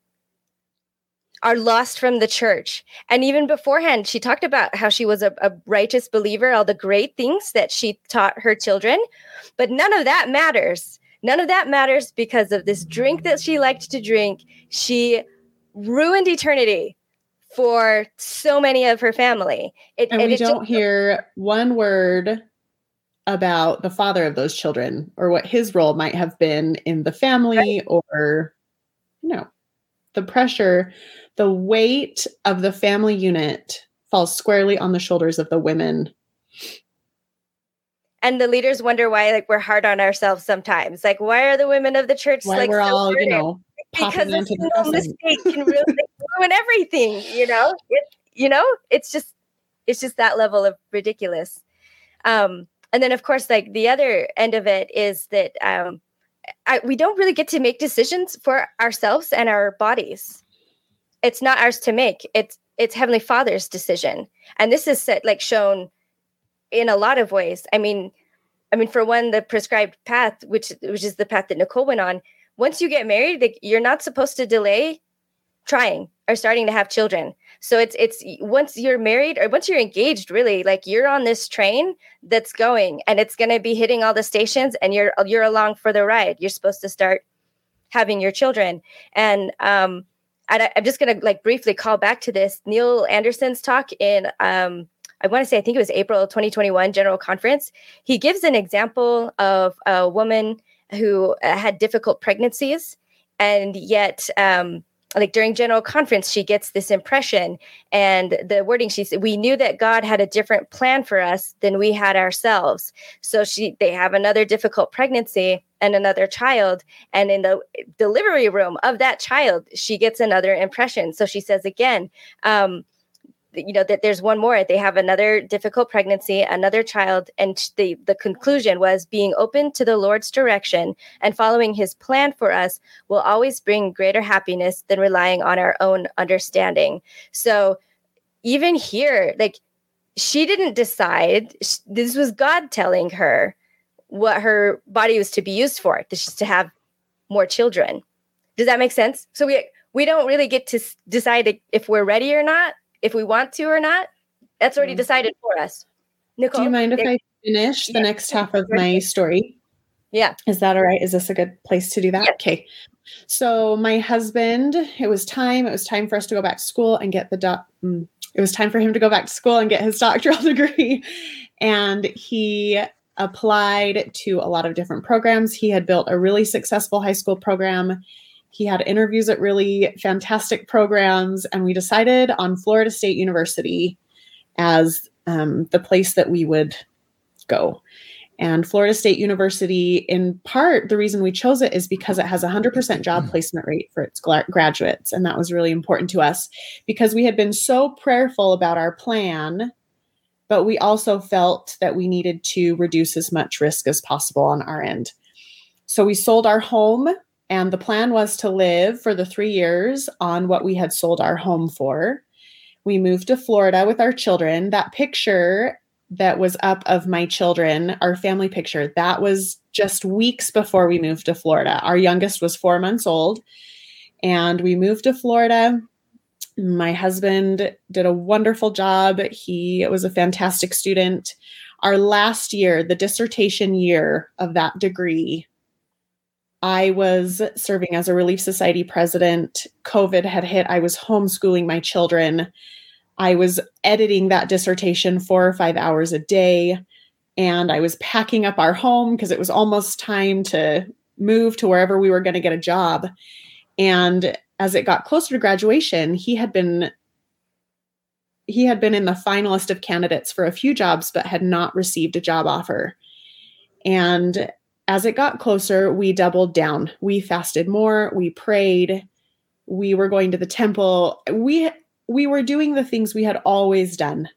are lost from the church. And even beforehand she talked about how she was a, a, righteous believer all the great things that she taught her children. But none of that matters. None of that matters because of this drink that she liked to drink. She ruined eternity for so many of her family. It, and we it don't just- hear one word about the father of those children or what his role might have been in the family or no the pressure. The weight of the family unit falls squarely on the shoulders of the women. And the leaders wonder why like we're hard on ourselves sometimes. Like why are the women of the church why like we're so all you know because a single mistake can really ruin everything you know? It, you know it's just it's just that level of ridiculous. Um and then of course like the other end of it is that um I, we don't really get to make decisions for ourselves and our bodies. It's not ours to make. It's it's heavenly father's decision. And this is set, like shown in a lot of ways. I mean i mean for one the prescribed path which which is the path that nicole went on once you get married like, you're not supposed to delay trying or starting to have children. So it's it's once you're married or once you're engaged really like you're on this train that's going and it's going to be hitting all the stations and you're you're along for the ride. You're supposed to start having your children. And um and I, i'm just going to like briefly call back to this. Neil Andersen's talk in um I want to say, I think it was April 2021 General Conference. He gives an example of a woman who had difficult pregnancies, and yet, um, like during General Conference, she gets this impression, and the wording she said, "We knew that God had a different plan for us than we had ourselves." So she, they have another difficult pregnancy and another child, and in the delivery room of that child, she gets another impression. So she says again. Um, you know that there's one more. They have another difficult pregnancy another child and the the conclusion was being open to the lord's direction and following his plan for us will always bring greater happiness than relying on our own understanding. So even here like she didn't decide this was god telling her what her body was to be used for this is to have more children. Does that make sense? So we we don't really get to decide if we're ready or not if we want to or not that's already Mm. decided for us nicole do you mind if yeah, i finish the Yeah. next half of my story yeah Is that all right? Is this a good place to do that? Okay. So my husband, it was time. It was time for us to go back to school and get the doc. mm, It was time for him to go back to school and get his doctoral degree, and he applied to a lot of different programs. He had built a really successful high school program. He had interviews at really fantastic programs, and we decided on Florida State University as um, the place that we would go. And Florida State University, in part, the reason we chose it is because it has a 100% job placement rate for its graduates. And that was really important to us because we had been so prayerful about our plan, but we also felt that we needed to reduce as much risk as possible on our end. So we sold our home, and the plan was to live for the three years on what we had sold our home for. We moved to Florida with our children. That picture that was up of my children, our family picture, that was just weeks before we moved to Florida. Our youngest was four months old, and we moved to Florida. My husband did a wonderful job. He was a fantastic student. Our last year, the dissertation year of that degree, I was serving as a Relief Society president. COVID had hit. I was homeschooling my children. I was editing that dissertation four or five hours a day. And I was packing up our home because it was almost time to move to wherever we were going to get a job. And as it got closer to graduation, he had been he had been in the finalist of candidates for a few jobs but had not received a job offer. And as it got closer, we doubled down. We fasted more, we prayed, we were going to the temple. We we were doing the things we had always done.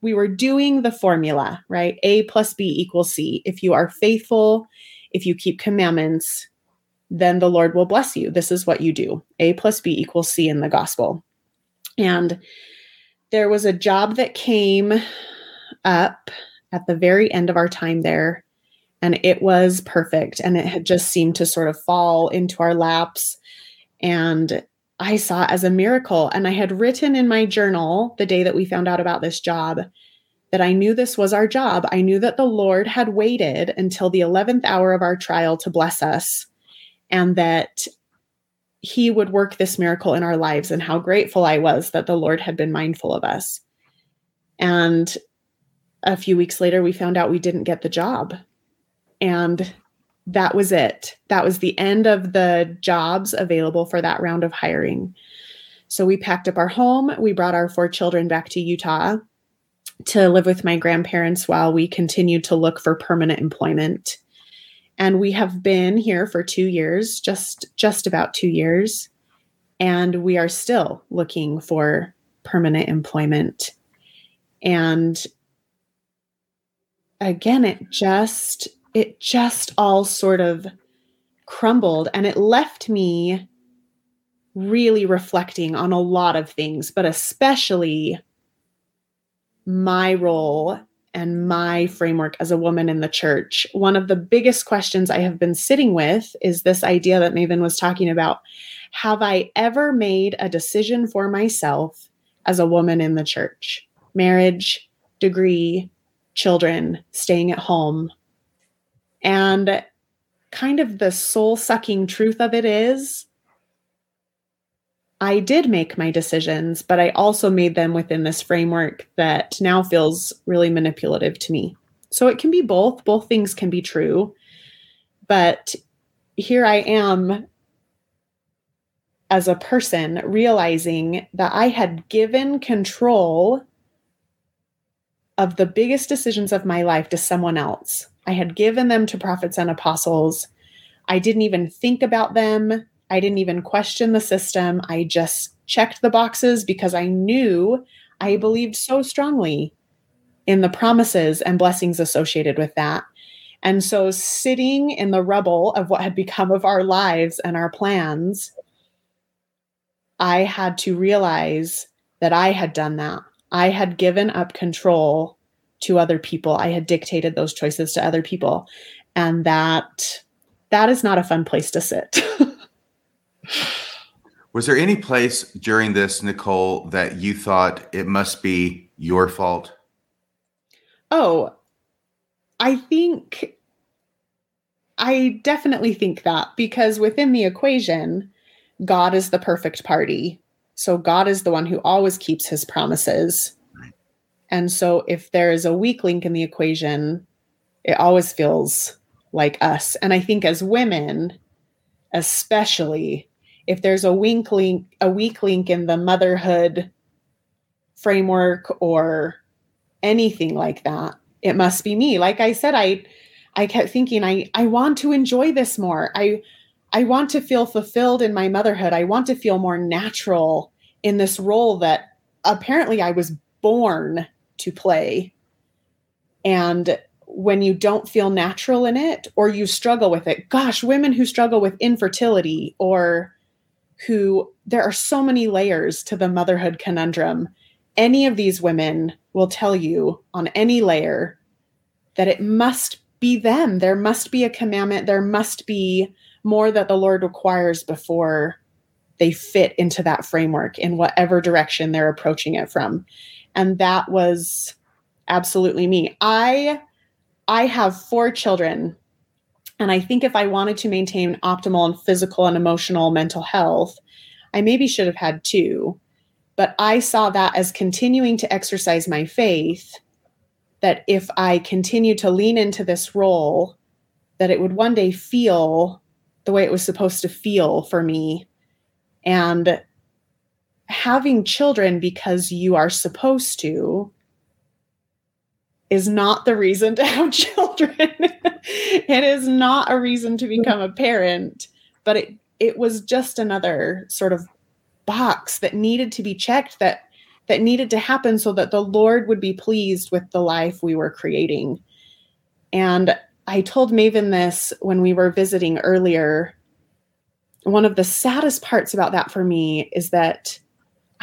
We were doing the formula, right? A plus B equals C. If you are faithful, if you keep commandments, then the Lord will bless you. This is what you do. A plus B equals C in the gospel. And there was a job that came up at the very end of our time there, and it was perfect. And it had just seemed to sort of fall into our laps. And I saw it as a miracle. And I had written in my journal the day that we found out about this job that I knew this was our job. I knew that the Lord had waited until the 11th hour of our trial to bless us, and that he would work this miracle in our lives and how grateful I was that the Lord had been mindful of us. And a few weeks later, we found out we didn't get the job. And that was it. That was the end of the jobs available for that round of hiring. So we packed up our home. We brought our four children back to Utah to live with my grandparents while we continued to look for permanent employment. And we have been here for 2 years, just just about 2 years, and we are still looking for permanent employment. And again, it just it just all sort of crumbled and it left me really reflecting on a lot of things, but especially my role and my framework as a woman in the church. One of the biggest questions I have been sitting with is this idea that Maven was talking about. Have I ever made a decision for myself as a woman in the church? Marriage, degree, children, staying at home, and kind of the soul sucking truth of it is, I did make my decisions, but I also made them within this framework that now feels really manipulative to me. So it can be both, both things can be true. But here I am as a person realizing that I had given control of the biggest decisions of my life to someone else. I had given them to prophets and apostles. I didn't even think about them. I didn't even question the system. I just checked the boxes because I knew I believed so strongly in the promises and blessings associated with that. And so, sitting in the rubble of what had become of our lives and our plans, I had to realize that I had done that. I had given up control to other people. I had dictated those choices to other people. And that that is not a fun place to sit. Was there any place during this, Nicole, that you thought it must be your fault? Oh, I think I definitely think that because within the equation, God is the perfect party. So God is the one who always keeps his promises. And so if there is a weak link in the equation, it always feels like us. And I think as women, especially if there's a weak link, a weak link in the motherhood framework or anything like that, it must be me. Like I said, I I kept thinking I I want to enjoy this more. I I want to feel fulfilled in my motherhood. I want to feel more natural in this role that apparently I was born to play. And when you don't feel natural in it or you struggle with it, gosh, women who struggle with infertility or who there are so many layers to the motherhood conundrum. Any of these women will tell you on any layer that it must be them. There must be a commandment. There must be more that the Lord requires before they fit into that framework in whatever direction they're approaching it from and that was absolutely me. I i have four children and i think if i wanted to maintain optimal and physical and emotional mental health i maybe should have had two. But i saw that as continuing to exercise my faith that if i continue to lean into this role that it would one day feel the way it was supposed to feel for me. And having children because you are supposed to is not the reason to have children. it is not a reason to become a parent, but it it was just another sort of box that needed to be checked that that needed to happen so that the Lord would be pleased with the life we were creating. And I told Maven this when we were visiting earlier. One of the saddest parts about that for me is that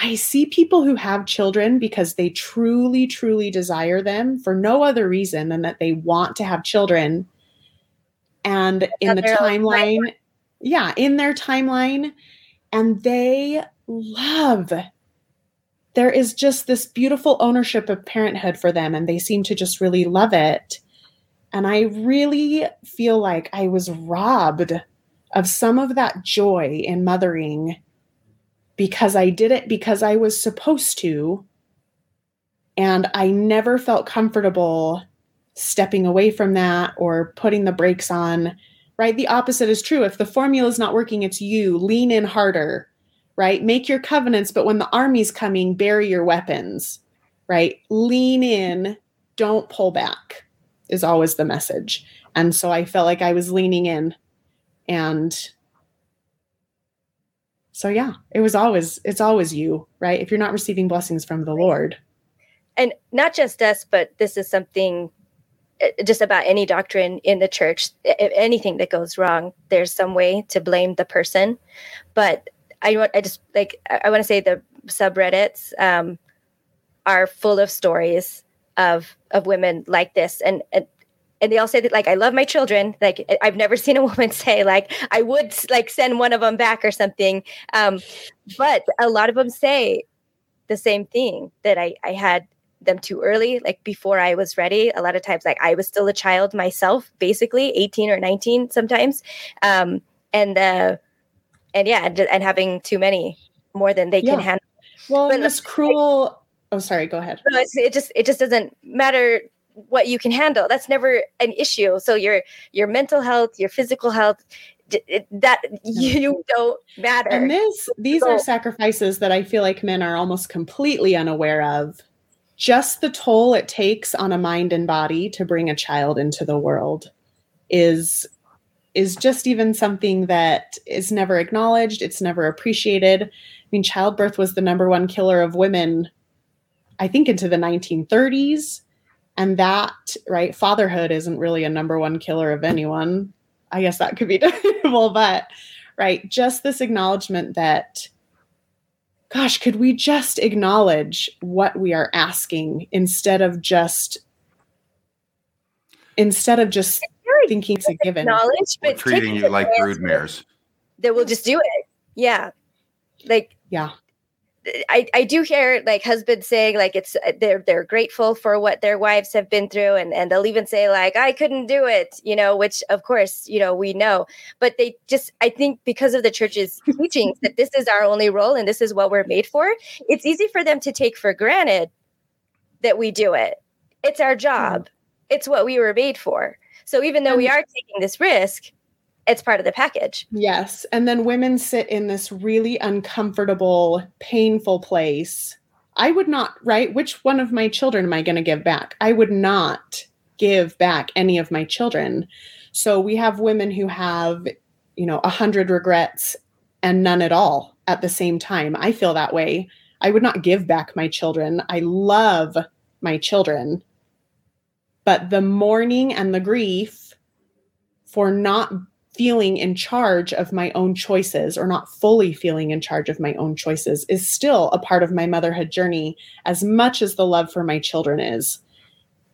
I see people who have children because they truly, truly desire them for no other reason than that they want to have children. And in the timeline, yeah, in their timeline, and they love. There is just this beautiful ownership of parenthood for them, and they seem to just really love it. And I really feel like I was robbed of some of that joy in mothering because I did it because I was supposed to. And I never felt comfortable stepping away from that or putting the brakes on, right? The opposite is true. If the formula is not working, it's you. Lean in harder, right? Make your covenants, but when the army's coming, bury your weapons, right? Lean in, don't pull back, is always the message. And so I felt like I was leaning in. And so yeah, it was always it's always you, right? If you're not receiving blessings from the Lord. And not just us, but this is something uh, just about any doctrine in the church if anything that goes wrong there's some way to blame the person but i want i just like i, I want to say the subreddits um, are full of stories of of women like this and, and and they all say that like i love my children. Like i've never seen a woman say like i would like send one of them back or something. Um, but a lot of them say the same thing that i i had them too early like before i was ready. A lot of times like i was still a child myself basically 18 or 19 sometimes. Um and uh and yeah and, and having too many more than they Yeah. can handle. Well, But and this cruel oh sorry, go ahead. no, it just it just doesn't matter what you can handle. That's never an issue. So your your mental health your physical health that you don't matter. And this these are sacrifices that I feel like men are almost completely unaware of. Just the toll it takes on a mind and body to bring a child into the world is is just even something that is never acknowledged, it's never appreciated. I mean, childbirth was the number one killer of women I think into the 1930s and that, right, fatherhood isn't really a number one killer of anyone. I guess that could be debatable, but right, just this acknowledgement that gosh, could we just acknowledge what we are asking instead of just instead of just thinking it's a given. knowledge but treating you like chance broodmares. that will just do it yeah like Yeah. I, I do hear like husbands saying like it's uh, they're they're grateful for what their wives have been through and and they'll even say like I couldn't do it you know which of course you know we know. But they just I think because of the church's teachings that this is our only role and this is what we're made for it's easy for them to take for granted that we do it. It's our job. It's what we were made for. So even though we are taking this risk it's part of the package Yes. And then women sit in this really uncomfortable, painful place. I would not, right? Which one of my children am I going to give back? I would not give back any of my children. So we have women who have, you know, a hundred regrets and none at all at the same time. I feel that way. I would not give back my children. I love my children. But the mourning and the grief for not feeling in charge of my own choices or not fully feeling in charge of my own choices is still a part of my motherhood journey as much as the love for my children is.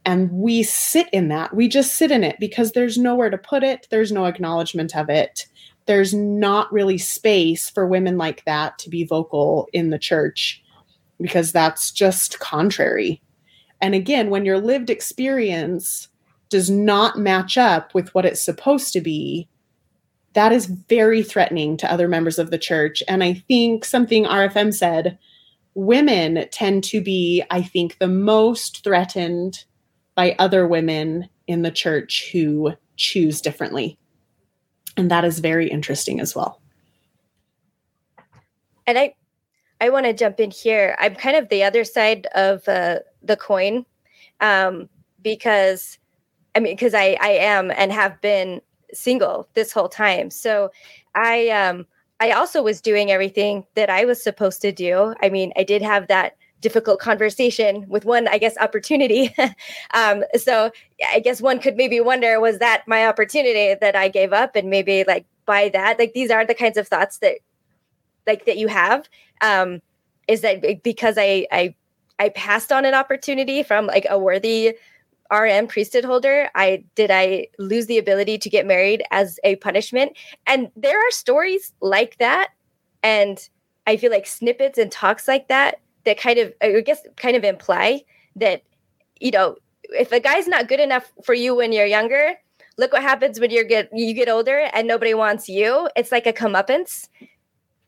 And we sit in that. We just sit in it because there's nowhere to put it, there's no acknowledgement of it. There's not really space for women like that to be vocal in the church because that's just contrary. And again, when your lived experience does not match up with what it's supposed to be, that is very threatening to other members of the church. And I think something RFM said women tend to be, I think, the most threatened by other women in the church who choose differently. And that is very interesting as well. and i i want to jump in here i'm kind of the other side of uh, the coin um because i mean because i i am and have been single this whole time. So i um i also was doing everything that i was supposed to do. I mean i did have that difficult conversation with one i guess opportunity. Um so i guess one could maybe wonder was that my opportunity that i gave up? And maybe like by that like these are the kinds of thoughts that like that you have. Um is that because i i i passed on an opportunity from like a worthy rm priesthood holder i did i lose the ability to get married as a punishment and there are stories like that and i feel like snippets and talks like that that kind of i guess kind of imply that you know if a guy's not good enough for you when you're younger look what happens when you get you get older and nobody wants you. It's like a comeuppance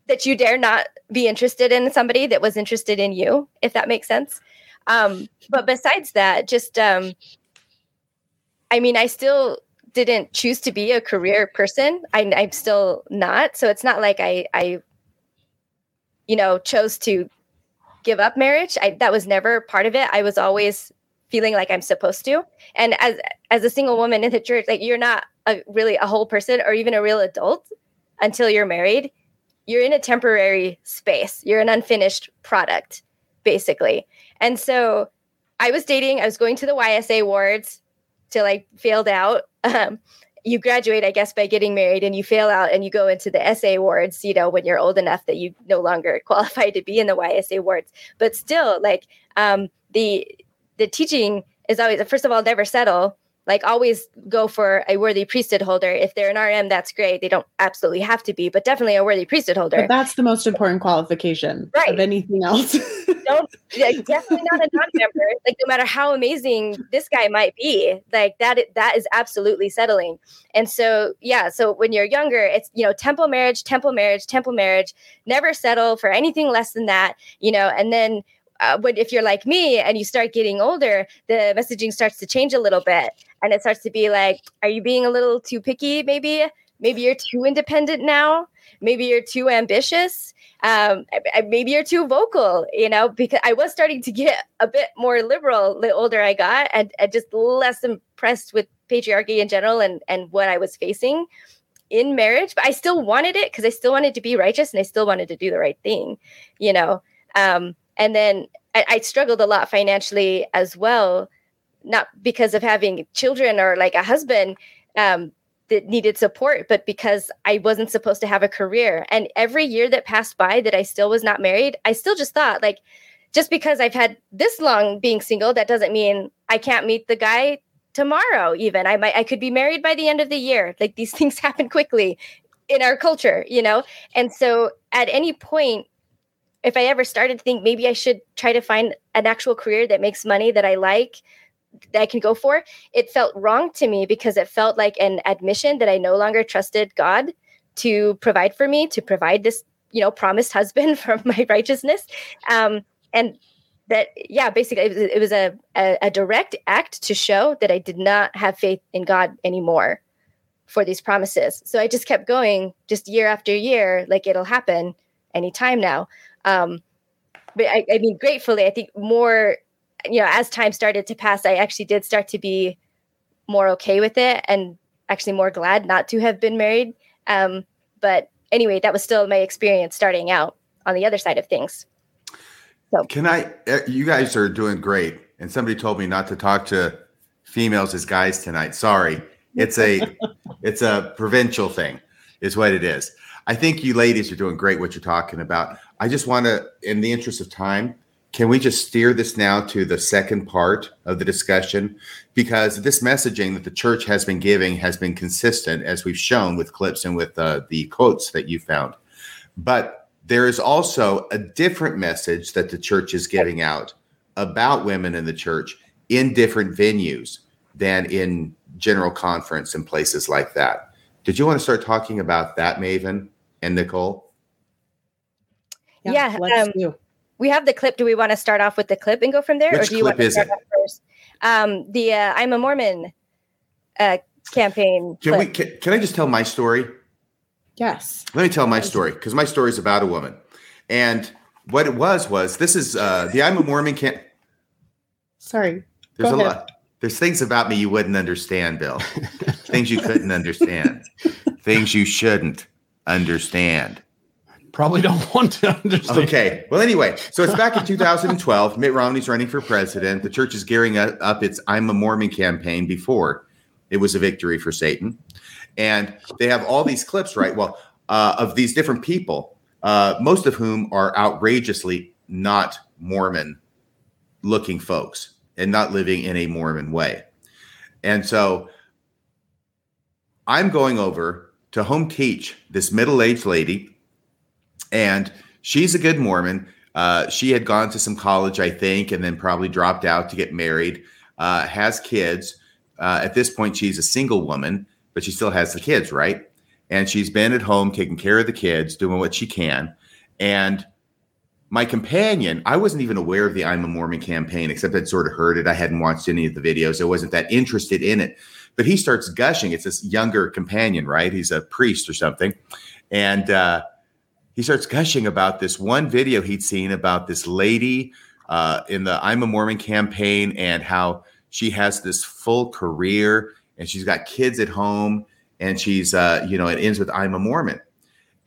that you dare not be interested in somebody that was interested in you, if that makes sense. Um, but besides that, just um, I mean, I still didn't choose to be a career person. I, am still not. So it's not like I, I, you know, chose to give up marriage. I, that was never part of it. I was always feeling like I'm supposed to. And as as a single woman in the church, like you're not a, really a whole person or even a real adult until you're married. You're in a temporary space. You're an unfinished product, basically. And so I was dating. I was going to the YSA wards till I failed out. Um, you graduate, I guess, by getting married, and you fail out, and you go into the SA wards. You know, when you're old enough that you no longer qualify to be in the YSA wards. But still, like um, the the teaching is always first of all never settle like always go for a worthy priesthood holder. If they're an rm that's great. They don't absolutely have to be but definitely a worthy priesthood holder. but that's the most important qualification right. of anything else. Don't definitely not a non-member. Like no matter how amazing this guy might be like that that is absolutely settling. And so yeah so when you're younger it's you know temple marriage temple marriage temple marriage. Never settle for anything less than that you know and then uh, but if you're like me and you start getting older, the messaging starts to change a little bit, and it starts to be like, "Are you being a little too picky? Maybe, maybe you're too independent now. Maybe you're too ambitious. Um, maybe you're too vocal. You know, because I was starting to get a bit more liberal the older I got, and, and just less impressed with patriarchy in general and and what I was facing." in marriage but i still wanted it because i still wanted to be righteous and i still wanted to do the right thing you know um, and then I, I struggled a lot financially as well, not because of having children or like a husband um, that needed support, but because I wasn't supposed to have a career. And every year that passed by that I still was not married, I still just thought like, just because I've had this long being single, that doesn't mean I can't meet the guy tomorrow. Even I might, I could be married by the end of the year. Like these things happen quickly in our culture, you know. And so, at any point, if I ever started to think maybe I should try to find an actual career that makes money that I like, that I can go for, it felt wrong to me because it felt like an admission that I no longer trusted God to provide for me, to provide this, you know, promised husband for my righteousness. Um, and that, yeah, basically it was, it was a, a, a direct act to show that I did not have faith in God anymore for these promises. So I just kept going just year after year, like it'll happen anytime now. Um, but I, I mean, gratefully, I think more, you know, as time started to pass, I actually did start to be more okay with it and actually more glad not to have been married. Um, but anyway, that was still my experience starting out on the other side of things. So, can I? Uh, you guys are doing great. And somebody told me not to talk to females as guys tonight. Sorry, it's a it's a provincial thing, is what it is. I think you ladies are doing great. What you're talking about. I just want to, in the interest of time, can we just steer this now to the second part of the discussion? Because this messaging that the church has been giving has been consistent, as we've shown with clips and with uh, the quotes that you found. But there is also a different message that the church is giving out about women in the church in different venues than in general conference and places like that. Did you want to start talking about that, Maven and Nicole? Yeah, yeah um, we have the clip. Do we want to start off with the clip and go from there, Which or do you want to start off first? Um, the uh, I'm a Mormon uh, campaign. Can clip. we? Can, can, I just tell my story? Yes. Let me tell my story because my story is about a woman, and what it was was this is uh, the I'm a Mormon camp. Sorry. There's go a ahead. lot. There's things about me you wouldn't understand, Bill. things you couldn't understand. things you shouldn't understand probably don't want to understand. Okay. Well, anyway, so it's back in 2012. Mitt Romney's running for president. The church is gearing up its I'm a Mormon campaign before it was a victory for Satan. And they have all these clips, right? Well, uh, of these different people, uh, most of whom are outrageously not Mormon looking folks and not living in a Mormon way. And so I'm going over to home teach this middle aged lady and she's a good Mormon. Uh, she had gone to some college, I think, and then probably dropped out to get married. Uh, has kids. uh, at this point, she's a single woman, but she still has the kids, right? And she's been at home taking care of the kids, doing what she can. And my companion, I wasn't even aware of the I'm a Mormon campaign, except I'd sort of heard it. I hadn't watched any of the videos. I wasn't that interested in it. But he starts gushing. It's this younger companion, right? He's a priest or something. And uh, he starts gushing about this one video he'd seen about this lady uh, in the I'm a Mormon campaign and how she has this full career and she's got kids at home and she's, uh, you know, it ends with I'm a Mormon.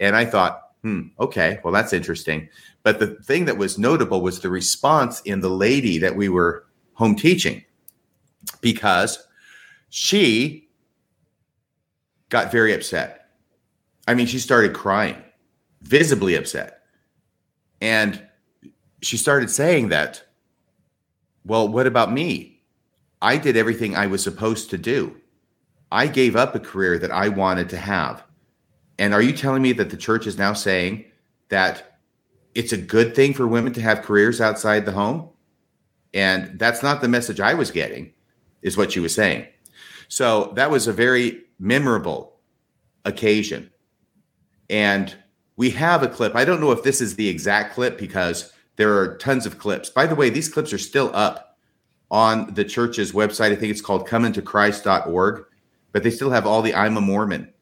And I thought, hmm, okay, well, that's interesting. But the thing that was notable was the response in the lady that we were home teaching because she got very upset. I mean, she started crying, visibly upset. And she started saying that, well, what about me? I did everything I was supposed to do. I gave up a career that I wanted to have. And are you telling me that the church is now saying that it's a good thing for women to have careers outside the home? And that's not the message I was getting, is what she was saying. So that was a very memorable occasion. And we have a clip. I don't know if this is the exact clip because there are tons of clips. By the way, these clips are still up on the church's website. I think it's called comeuntochrist.org, but they still have all the I'm a Mormon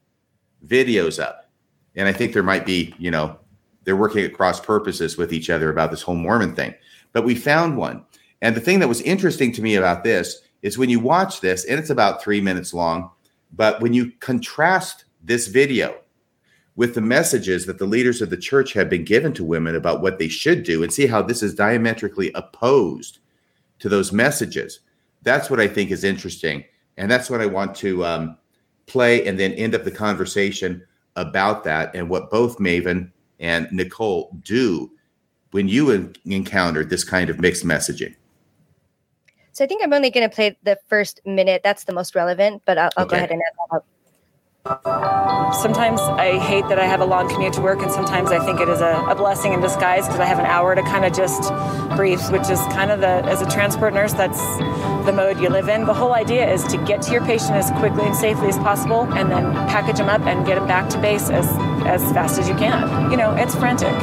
videos up. And I think there might be, you know, they're working at cross purposes with each other about this whole Mormon thing. But we found one. And the thing that was interesting to me about this is when you watch this, and it's about three minutes long, but when you contrast this video with the messages that the leaders of the church have been given to women about what they should do and see how this is diametrically opposed to those messages. That's what I think is interesting. And that's what I want to um, play and then end up the conversation about that and what both Maven and Nicole do when you en- encounter this kind of mixed messaging. So I think I'm only going to play the first minute. That's the most relevant, but I'll, I'll Okay. go ahead and add that up. Sometimes I hate that I have a long commute to work, and sometimes I think it is a, a blessing in disguise because I have an hour to kind of just breathe, which is kind of the, as a transport nurse, that's the mode you live in. The whole idea is to get to your patient as quickly and safely as possible and then package them up and get them back to base as, as fast as you can. You know, it's frantic.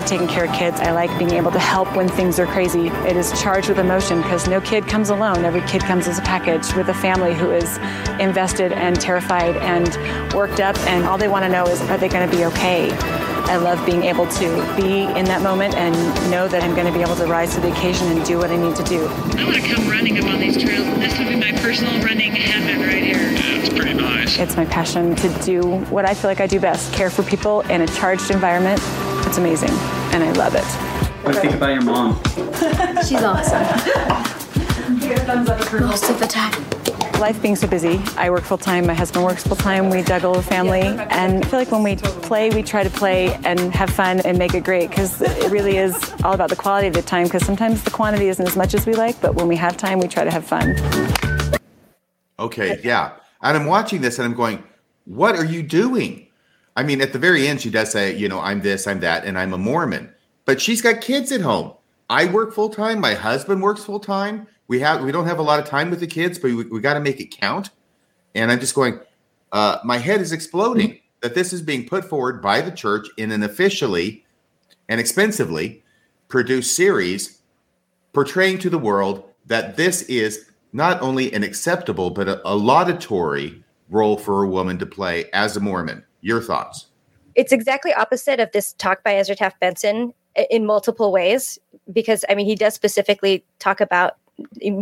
Love taking care of kids. I like being able to help when things are crazy. It is charged with emotion because no kid comes alone. Every kid comes as a package with a family who is invested and terrified and worked up, and all they want to know is are they going to be okay? I love being able to be in that moment and know that I'm going to be able to rise to the occasion and do what I need to do. I want to come running up on these trails. This would be my personal running heaven right here. Yeah, it's pretty nice. It's my passion to do what I feel like I do best care for people in a charged environment. It's amazing, and I love it. What do you think about your mom? She's awesome. Most of the time. Life being so busy, I work full time, my husband works full time, we juggle a family, and I feel like when we play, we try to play and have fun and make it great because it really is all about the quality of the time because sometimes the quantity isn't as much as we like, but when we have time, we try to have fun. Okay, yeah. And I'm watching this and I'm going, what are you doing? I mean, at the very end, she does say, you know, I'm this, I'm that, and I'm a Mormon. But she's got kids at home. I work full time. My husband works full time. We have we don't have a lot of time with the kids, but we, we got to make it count. And I'm just going, uh, my head is exploding that this is being put forward by the church in an officially and expensively produced series portraying to the world that this is not only an acceptable but a, a laudatory role for a woman to play as a Mormon. Your thoughts? It's exactly opposite of this talk by Ezra Taft Benson in multiple ways, because I mean, he does specifically talk about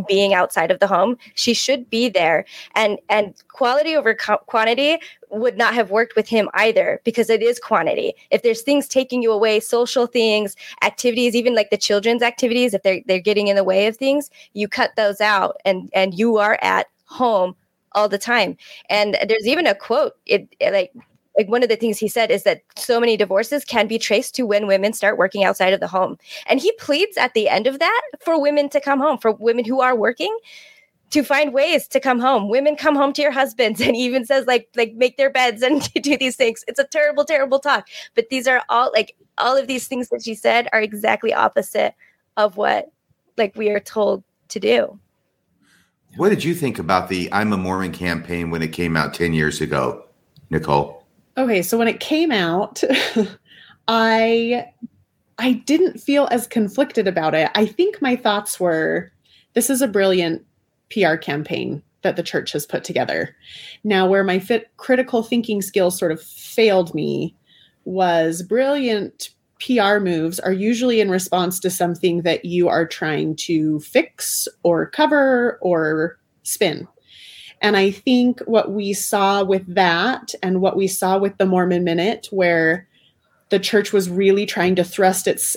being outside of the home. She should be there. And and quality over co- quantity would not have worked with him either because it is quantity. If there's things taking you away social things activities even like the children's activities if they're they're getting in the way of things you cut those out and and you are at home all the time. And there's even a quote it, it like like one of the things he said is that so many divorces can be traced to when women start working outside of the home and he pleads at the end of that for women to come home for women who are working to find ways to come home. Women come home to your husbands and he even says like like make their beds and do these things. It's a terrible terrible talk. But these are all like all of these things that she said are exactly opposite of what like we are told to do. What did you think about the I'm a Mormon campaign when it came out 10 years ago, Nicole? Okay, so when it came out, I I didn't feel as conflicted about it. I think my thoughts were this is a brilliant PR campaign that the church has put together. Now, where my fit critical thinking skills sort of failed me was brilliant PR moves are usually in response to something that you are trying to fix or cover or spin. And I think what we saw with that and what we saw with the Mormon Minute, where the church was really trying to thrust its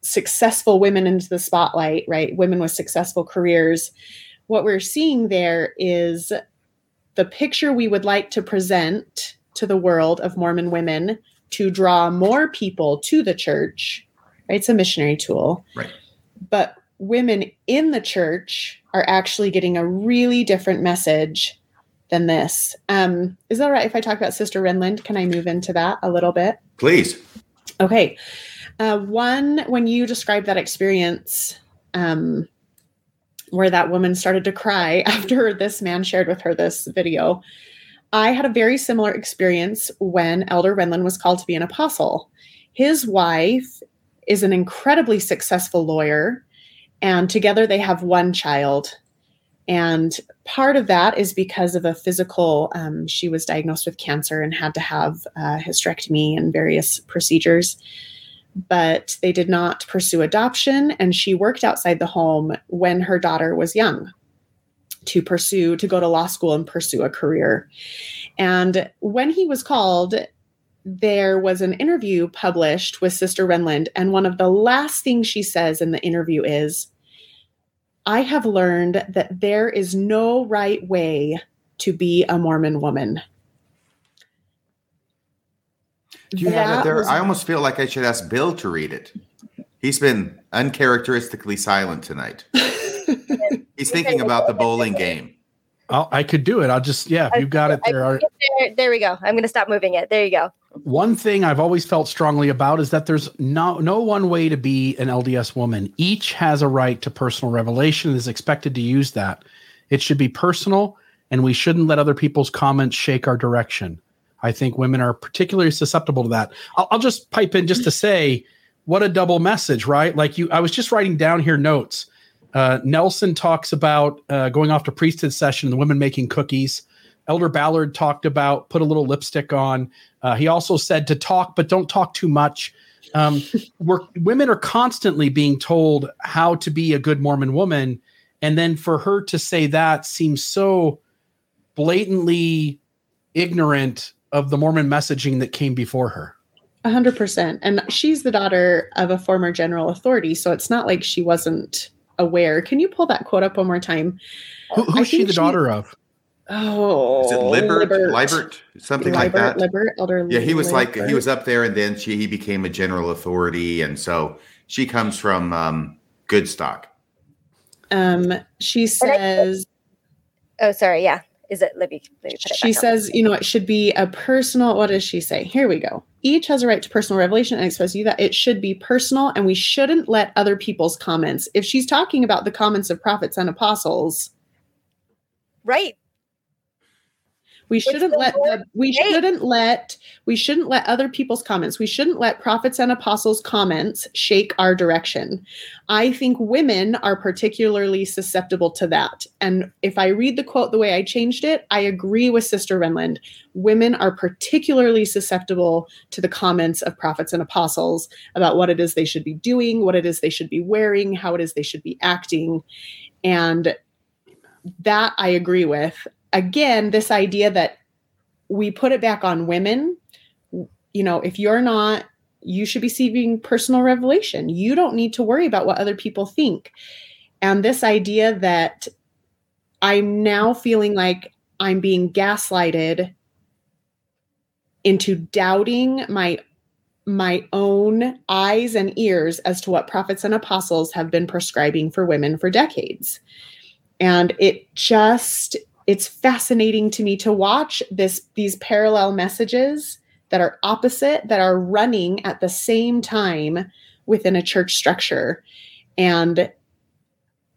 successful women into the spotlight, right? Women with successful careers. What we're seeing there is the picture we would like to present to the world of Mormon women to draw more people to the church. Right? It's a missionary tool. Right. But women in the church are actually getting a really different message than this. Um, is that right if I talk about Sister Renlund? Can I move into that a little bit? Please. Okay. Uh, one, when you described that experience um, where that woman started to cry after this man shared with her this video, I had a very similar experience when Elder Renlund was called to be an apostle. His wife is an incredibly successful lawyer, and together they have one child. And part of that is because of a physical, um, she was diagnosed with cancer and had to have a hysterectomy and various procedures. But they did not pursue adoption, and she worked outside the home when her daughter was young to pursue, to go to law school and pursue a career. And when he was called, there was an interview published with Sister Renlund, and one of the last things she says in the interview is, I have learned that there is no right way to be a Mormon woman. Do you have it there? I almost feel like I should ask Bill to read it. He's been uncharacteristically silent tonight. He's thinking about the bowling game. I'll, I could do it. I'll just yeah. You've got it there. There. There we go. I'm going to stop moving it. There you go. One thing I've always felt strongly about is that there's no no one way to be an LDS woman. Each has a right to personal revelation and is expected to use that. It should be personal, and we shouldn't let other people's comments shake our direction. I think women are particularly susceptible to that. I'll, I'll just pipe in just to say, what a double message, right? Like you, I was just writing down here notes. Uh, Nelson talks about uh, going off to priesthood session, the women making cookies. Elder Ballard talked about put a little lipstick on. Uh, he also said to talk, but don't talk too much. Um, we're, women are constantly being told how to be a good Mormon woman, and then for her to say that seems so blatantly ignorant of the Mormon messaging that came before her. A hundred percent. And she's the daughter of a former general authority, so it's not like she wasn't aware. Can you pull that quote up one more time? Who, who's she the she, daughter of? Oh, is it Lybbert? Lybbert, Lybbert something Lybbert, like that. Lybbert, Elder. Yeah, he was Lybbert. like he was up there, and then she he became a general authority, and so she comes from um, good stock. Um, she says. Oh, sorry. Yeah, is it Libby? Libby she says, you know, it should be a personal. What does she say? Here we go. Each has a right to personal revelation, and I express you that it should be personal, and we shouldn't let other people's comments. If she's talking about the comments of prophets and apostles, right? We shouldn't let the, we shouldn't let we shouldn't let other people's comments. We shouldn't let prophets and apostles' comments shake our direction. I think women are particularly susceptible to that. And if I read the quote the way I changed it, I agree with Sister Renlund. Women are particularly susceptible to the comments of prophets and apostles about what it is they should be doing, what it is they should be wearing, how it is they should be acting. And that I agree with again, this idea that we put it back on women, you know, if you're not, you should be receiving personal revelation. You don't need to worry about what other people think. And this idea that I'm now feeling like I'm being gaslighted into doubting my my own eyes and ears as to what prophets and apostles have been prescribing for women for decades and it just it's fascinating to me to watch this these parallel messages that are opposite that are running at the same time within a church structure. And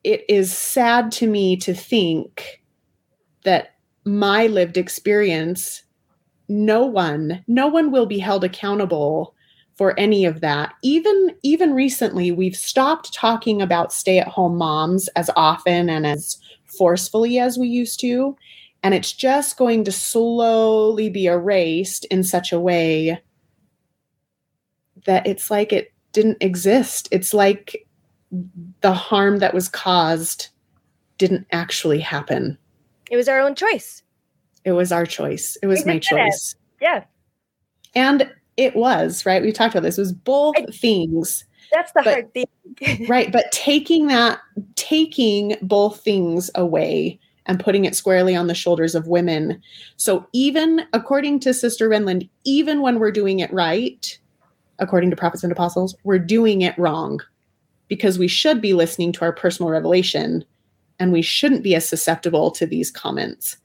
it is sad to me to think that my lived experience no one no one will be held accountable for any of that. Even even recently we've stopped talking about stay at home moms as often and as forcefully as we used to and it's just going to slowly be erased in such a way that it's like it didn't exist. It's like the harm that was caused didn't actually happen. It was our own choice. it was our choice. It was We my did it. choice. Yeah. and it was right? We talked about this. It was both things That's the But- hard thing. right but taking that taking both things away and putting it squarely on the shoulders of women. So even according to sister Renlund even when we're doing it right according to prophets and apostles we're doing it wrong because we should be listening to our personal revelation and we shouldn't be as susceptible to these comments.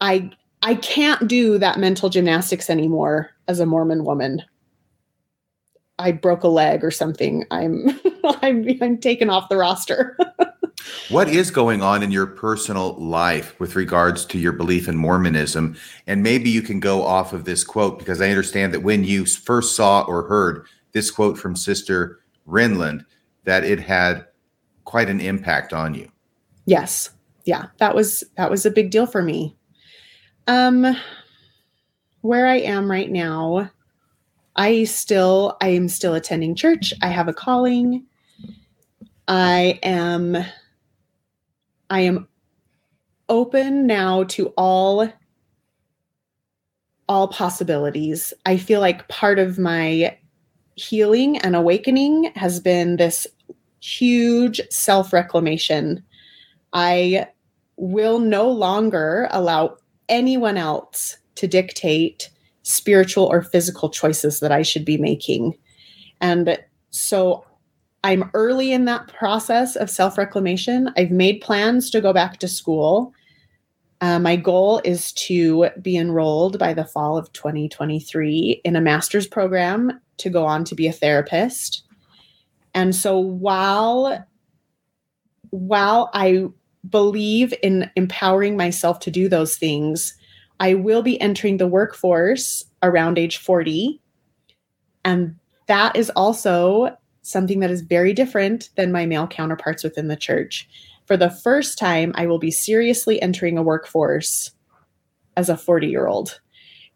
I i can't do that mental gymnastics anymore as a mormon woman I broke a leg or something, I'm I'm I'm taken off the roster. What is going on in your personal life with regards to your belief in Mormonism? And maybe you can go off of this quote because I understand that when you first saw or heard this quote from Sister Renlund, that it had quite an impact on you. yes. Yeah, that was that was a big deal for me. Um where I am right now, I still I am still attending church. I have a calling. I am I am open now to all all possibilities. I feel like part of my healing and awakening has been this huge self-reclamation. I will no longer allow anyone else to dictate spiritual or physical choices that I should be making. And so I'm early in that process of self reclamation. I've made plans to go back to school. Uh, my goal is to be enrolled by the fall of 2023 in a master's program to go on to be a therapist. And so while while I believe in empowering myself to do those things, I will be entering the workforce around age 40. And that is also something that is very different than my male counterparts within the church. For the first time, I will be seriously entering a workforce as a 40 year old.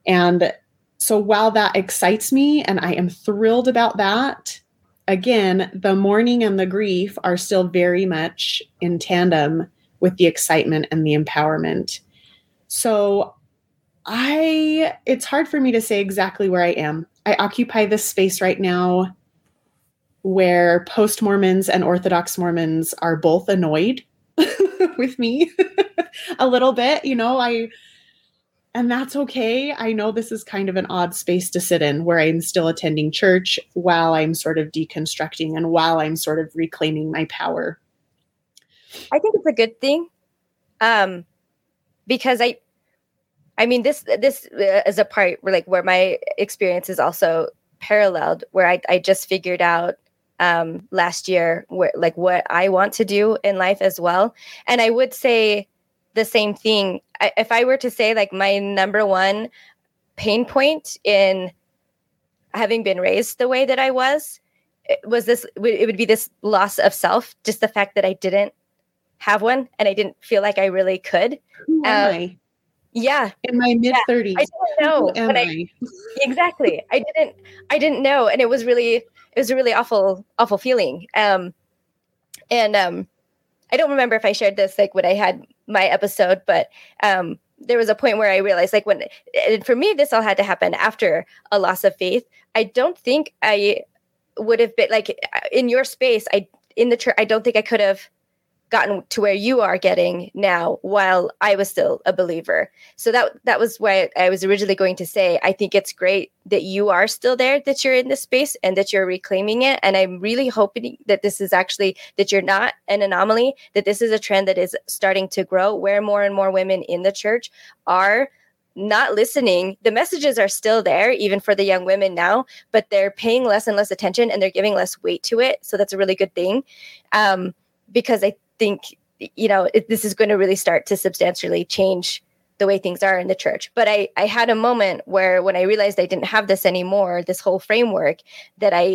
And so while that excites me and I am thrilled about that, again, the mourning and the grief are still very much in tandem with the excitement and the empowerment. So I it's hard for me to say exactly where I am. I occupy this space right now where post Mormons and Orthodox Mormons are both annoyed with me a little bit. You know, I, and that's okay. I know this is kind of an odd space to sit in where I'm still attending church while I'm sort of deconstructing and while I'm sort of reclaiming my power. I think it's a good thing, um, because I, I mean this this uh, is a part where like where my experience is also paralleled, where I I just figured out um, last year where like what I want to do in life as well, and I would say the same thing. I, if I were to say like my number one pain point in having been raised the way that I was it was this it would be this loss of self just the fact that I didn't have one and I didn't feel like I really could. Who am Um, I? Yeah. In my mid 30s. I didn't know. Am I, I? exactly. I didn't I didn't know. And it was really it was a really awful, awful feeling. Um and um I don't remember if I shared this like when I had my episode, but um there was a point where I realized like when and for me this all had to happen after a loss of faith. I don't think I would have been like in your space, I in the church, I don't think I could have gotten to where you are getting now while I was still a believer. So that that was why I was originally going to say I think it's great that you are still there that you're in this space and that you're reclaiming it and I'm really hoping that this is actually that you're not an anomaly that this is a trend that is starting to grow where more and more women in the church are not listening. The messages are still there, even for the young women now, but they're paying less and less attention and they're giving less weight to it. So that's a really good thing. Um, because I think you know it, this is going to really start to substantially change the way things are in the church. But i i had a moment where when i realized i didn't have this anymore this whole framework that i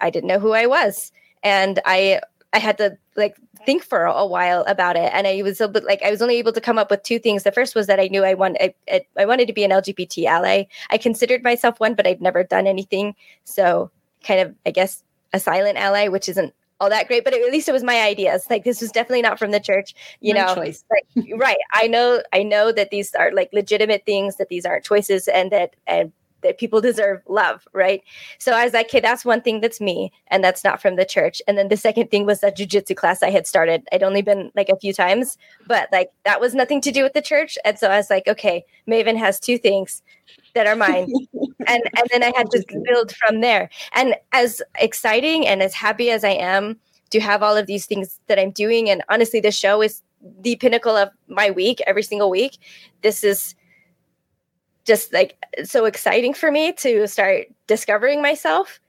i didn't know who i was. And i i had to like think for a while about it. And i was a bit like i was only able to come up with two things. The first was that i knew i want I, I wanted to be an lgbt ally. I considered myself one but i'd never done anything. So kind of i guess a silent ally which isn't all that great, but at least it was my ideas. Like this was definitely not from the church, you No know. Like right. I know I know that these are like legitimate things, that these aren't choices and that and that people deserve love, right? So I was like, okay, that's one thing that's me, and that's not from the church. And then the second thing was that jujitsu class I had started. I'd only been like a few times, but like that was nothing to do with the church. And so I was like, okay, Maven has two things that are mine. and and then I had to build from there. And as exciting and as happy as I am to have all of these things that I'm doing, and honestly, the show is the pinnacle of my week every single week. This is just like so exciting for me to start discovering myself.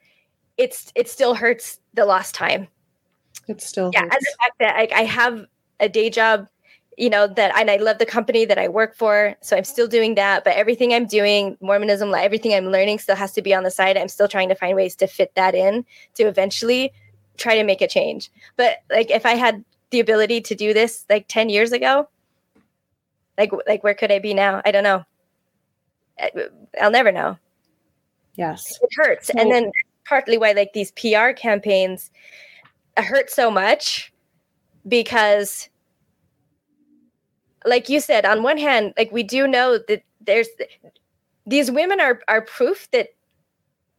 It's it still hurts the lost time. It still yeah, and the fact that I, I have a day job you know that and i love the company that i work for so i'm still doing that but everything i'm doing mormonism everything i'm learning still has to be on the side. I'm still trying to find ways to fit that in to eventually try to make a change. But like if i had the ability to do this like 10 years ago like like where could i be now? I don't know. I'll never know. Yes. it hurts. And then partly why like these pr campaigns hurt so much because like you said on one hand like we do know that there's these women are are proof that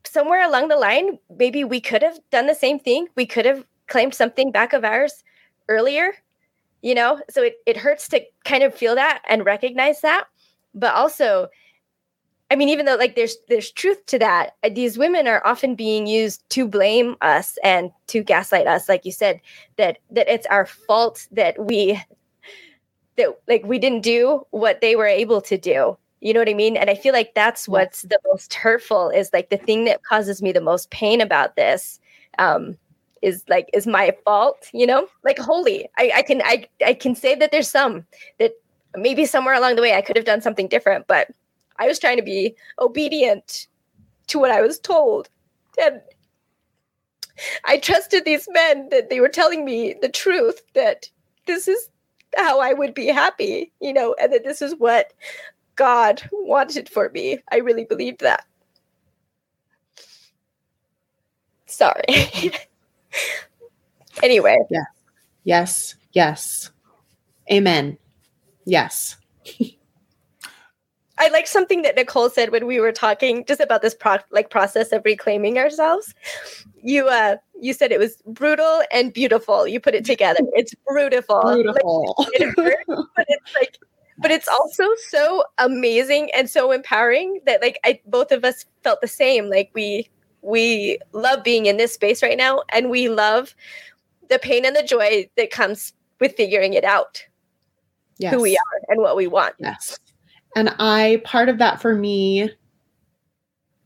somewhere along the line maybe we could have done the same thing. We could have claimed something back of ours earlier you know? So it, it hurts to kind of feel that and recognize that. But also i mean even though like there's there's truth to that uh, these women are often being used to blame us and to gaslight us like you said that that it's our fault that we that like we didn't do what they were able to do. You know what i mean? And i feel like that's what's the most hurtful is like the thing that causes me the most pain about this um is like is my fault you know? Like holy i i can i i can say that there's some that maybe somewhere along the way i could have done something different but i was trying to be obedient to what i was told. And i trusted these men that they were telling me the truth that this is how I would be happy, you know, and that this is what God wanted for me. I really believed that. Sorry. anyway. Yeah. Yes. Yes. Amen. Yes. I like something that Nicole said when we were talking just about this pro- like process of reclaiming ourselves. You uh you said it was brutal and beautiful. You put it together. It's beautiful. Beautiful. Like, it hurts, but it's like but it's also so amazing and so empowering that like I both of us felt the same. Like we we love being in this space right now and we love the pain and the joy that comes with figuring it out. Who we are and what we want. Yes. And I, part of that for me,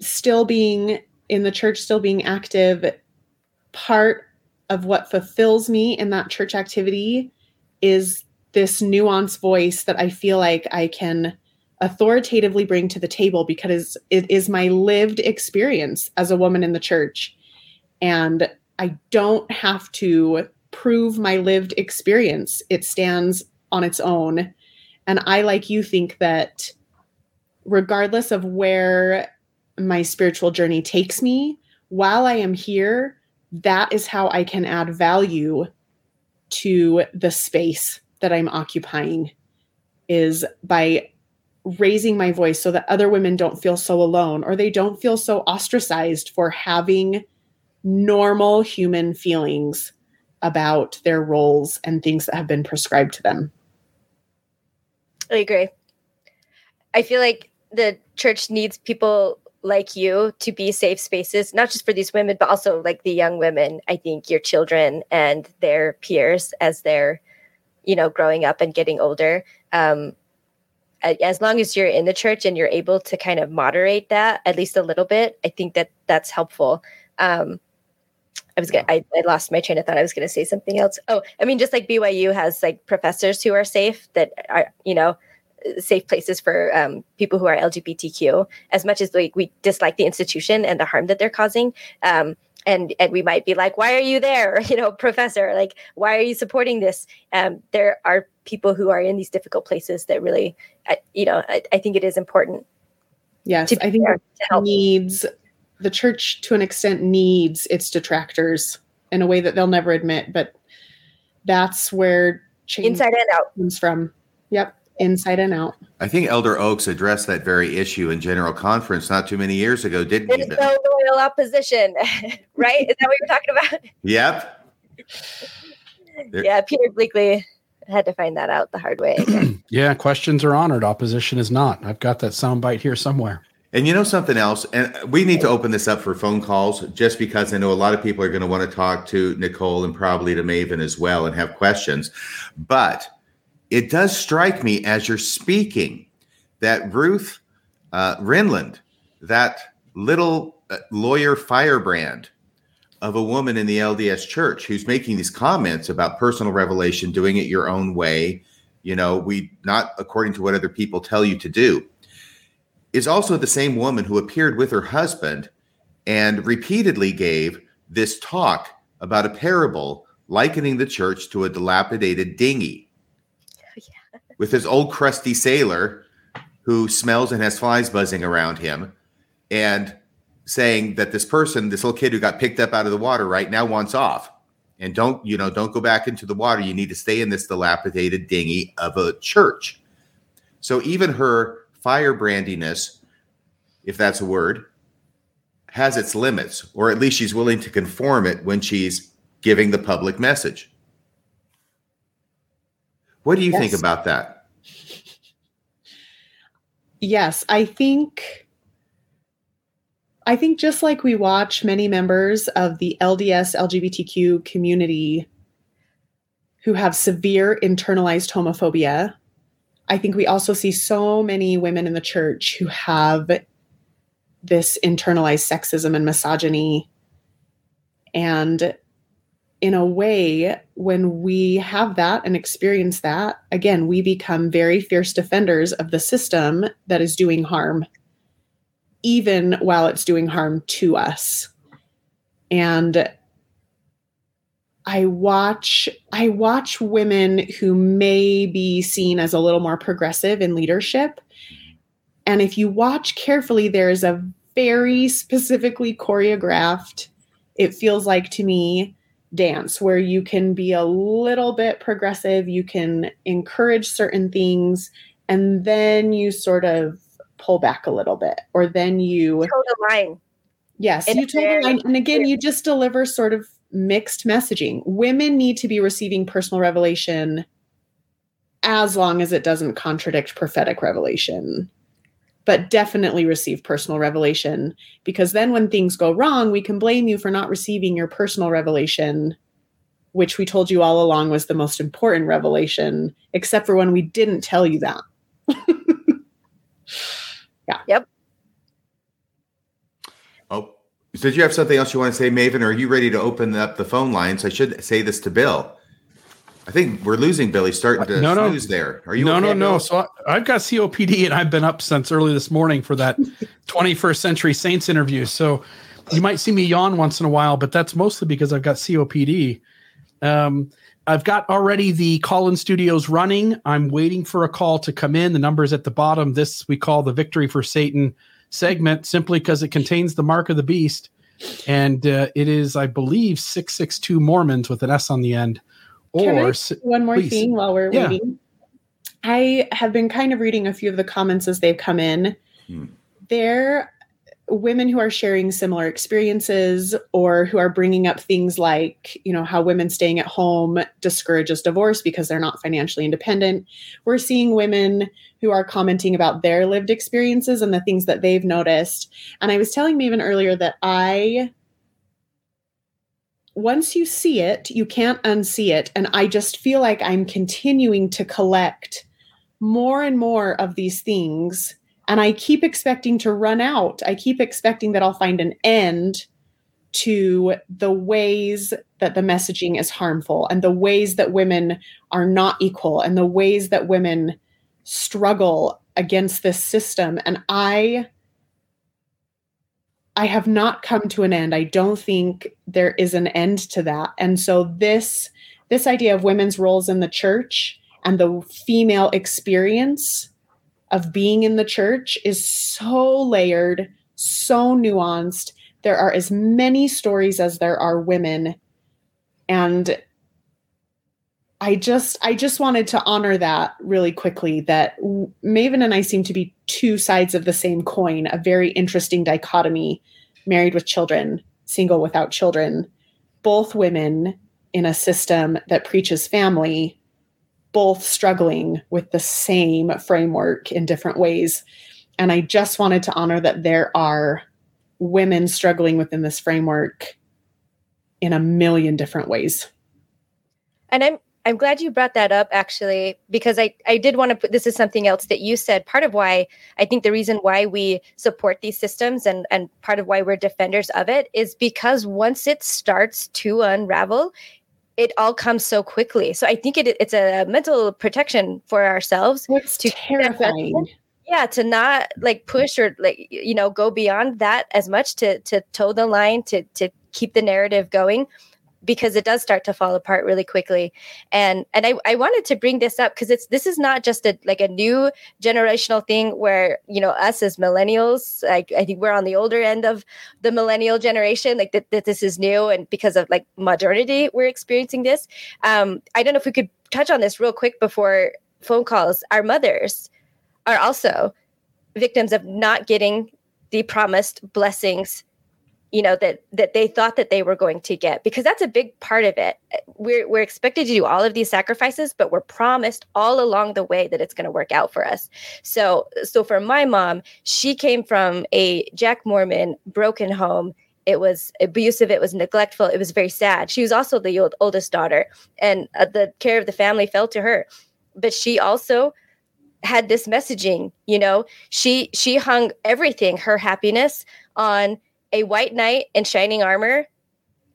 still being in the church, still being active, part of what fulfills me in that church activity is this nuanced voice that I feel like I can authoritatively bring to the table because it is my lived experience as a woman in the church. And I don't have to prove my lived experience, it stands on its own. And I, like you, think that regardless of where my spiritual journey takes me, while I am here, that is how I can add value to the space that I'm occupying is by raising my voice so that other women don't feel so alone or they don't feel so ostracized for having normal human feelings about their roles and things that have been prescribed to them. I agree. I feel like the church needs people like you to be safe spaces, not just for these women, but also like the young women. I think your children and their peers as they're, you know, growing up and getting older. Um, as long as you're in the church and you're able to kind of moderate that at least a little bit, I think that that's helpful. Um, I was gonna, I, I lost my train of thought. I was going to say something else. Oh, I mean, just like BYU has like professors who are safe that are, you know, safe places for um, people who are LGBTQ. As much as like we dislike the institution and the harm that they're causing, um, and and we might be like, why are you there, you know, professor? Like, why are you supporting this? Um, there are people who are in these difficult places that really, I, you know, I, I think it is important. Yes, I think it to help. needs the church to an extent needs its detractors in a way that they'll never admit, but that's where change Inside and out. comes from. Yep, inside and out. I think Elder Oaks addressed that very issue in General Conference not too many years ago, didn't he? There's no loyal opposition, right? Is that what you're talking about? Yep. There- yeah, Peter Bleakley had to find that out the hard way. Yeah, questions are honored. Opposition is not. I've got that soundbite here somewhere. And you know something else? And we need to open this up for phone calls just because I know a lot of people are going to want to talk to Nicole and probably to Maven as well and have questions. But it does strike me as you're speaking that Ruth uh, Renlund, that little uh, lawyer firebrand of a woman in the LDS church who's making these comments about personal revelation, doing it your own way, you know, we not according to what other people tell you to do is also the same woman who appeared with her husband and repeatedly gave this talk about a parable likening the church to a dilapidated dinghy. Oh, with his old crusty sailor who smells and has flies buzzing around him and saying that this person this little kid who got picked up out of the water right now wants off. And don't you know don't go back into the water. You need to stay in this dilapidated dinghy of a church. So even her firebrandiness, if that's a word, has its limits, or at least she's willing to conform it when she's giving the public message. What do you think about that? Yes, I think I think just like we watch many members of the LDS LGBTQ community who have severe internalized homophobia, I think we also see so many women in the church who have this internalized sexism and misogyny. And in a way, when we have that and experience that, again, we become very fierce defenders of the system that is doing harm, even while it's doing harm to us. And I watch I watch women who may be seen as a little more progressive in leadership. And if you watch carefully, there's a very specifically choreographed, it feels like to me, dance where you can be a little bit progressive, you can encourage certain things, and then you sort of pull back a little bit, or then you Toe the line. Yes, In you told the line. And again, you just deliver sort of mixed messaging. Women need to be receiving personal revelation as long as it doesn't contradict prophetic revelation. But definitely receive personal revelation because then when things go wrong, we can blame you for not receiving your personal revelation, which we told you all along was the most important revelation, except for when we didn't tell you that. yeah. Yep. Oh, did you have something else you want to say, Maven? Or are you ready to open up the phone lines? I should say this to Bill. I think we're losing Billy. Starting to No, no. snooze there. Are you no, okay, no, no. So I, I've got COPD and I've been up since early this morning for that 21st Century Saints interview. So you might see me yawn once in a while, but that's mostly because I've got COPD. Um, I've got already the call in studios running. I'm waiting for a call to come in. The number's at the bottom. This we call the Victory for Satan segment simply because it contains the mark of the beast. And uh, it is, I believe, 662 Mormons with an S on the end. Can I Or one more please. thing while we're Yeah. waiting. I have been kind of reading a few of the comments as they've come in. Hmm. There, women who are sharing similar experiences or who are bringing up things like, you know, how women staying at home discourages divorce because they're not financially independent. We're seeing women who are commenting about their lived experiences and the things that they've noticed. And I was telling Maven earlier that I once you see it, you can't unsee it. And I just feel like I'm continuing to collect more and more of these things. And I keep expecting to run out. I keep expecting that I'll find an end to the ways that the messaging is harmful and the ways that women are not equal and the ways that women struggle against this system. And I I have not come to an end. I don't think there is an end to that. And so this this idea of women's roles in the church and the female experience of being in the church is so layered, so nuanced. There are as many stories as there are women and I just I just wanted to honor that really quickly that Maven and I seem to be two sides of the same coin, a very interesting dichotomy, married with children, single without children, both women in a system that preaches family, both struggling with the same framework in different ways. And I just wanted to honor that there are women struggling within this framework in a million different ways. And I'm I'm glad you brought that up actually, because I, I did want to put this is something else that you said. Part of why I think the reason why we support these systems and, and part of why we're defenders of it is because once it starts to unravel, it all comes so quickly. So I think it, it's a mental protection for ourselves. It's to terrifying. Yeah, to not like push or like you know go beyond that as much to to toe the line to to keep the narrative going because it does start to fall apart really quickly. And and i, I wanted to bring this up because it's this is not just a like a new generational thing where you know us as millennials like i think we're on the older end of the millennial generation like that, that this is new and because of like modernity we're experiencing this. Um i don't know if we could touch on this real quick before phone calls. Our mothers are also victims of not getting the promised blessings you know that that they thought that they were going to get because that's a big part of it. We're we're expected to do all of these sacrifices but we're promised all along the way that it's going to work out for us. So so for my mom she came from a jack mormon broken home. It was abusive it was neglectful it was very sad. She was also the old, oldest daughter and uh, the care of the family fell to her. But she also had this messaging you know? She she hung everything her happiness on a white knight in shining armor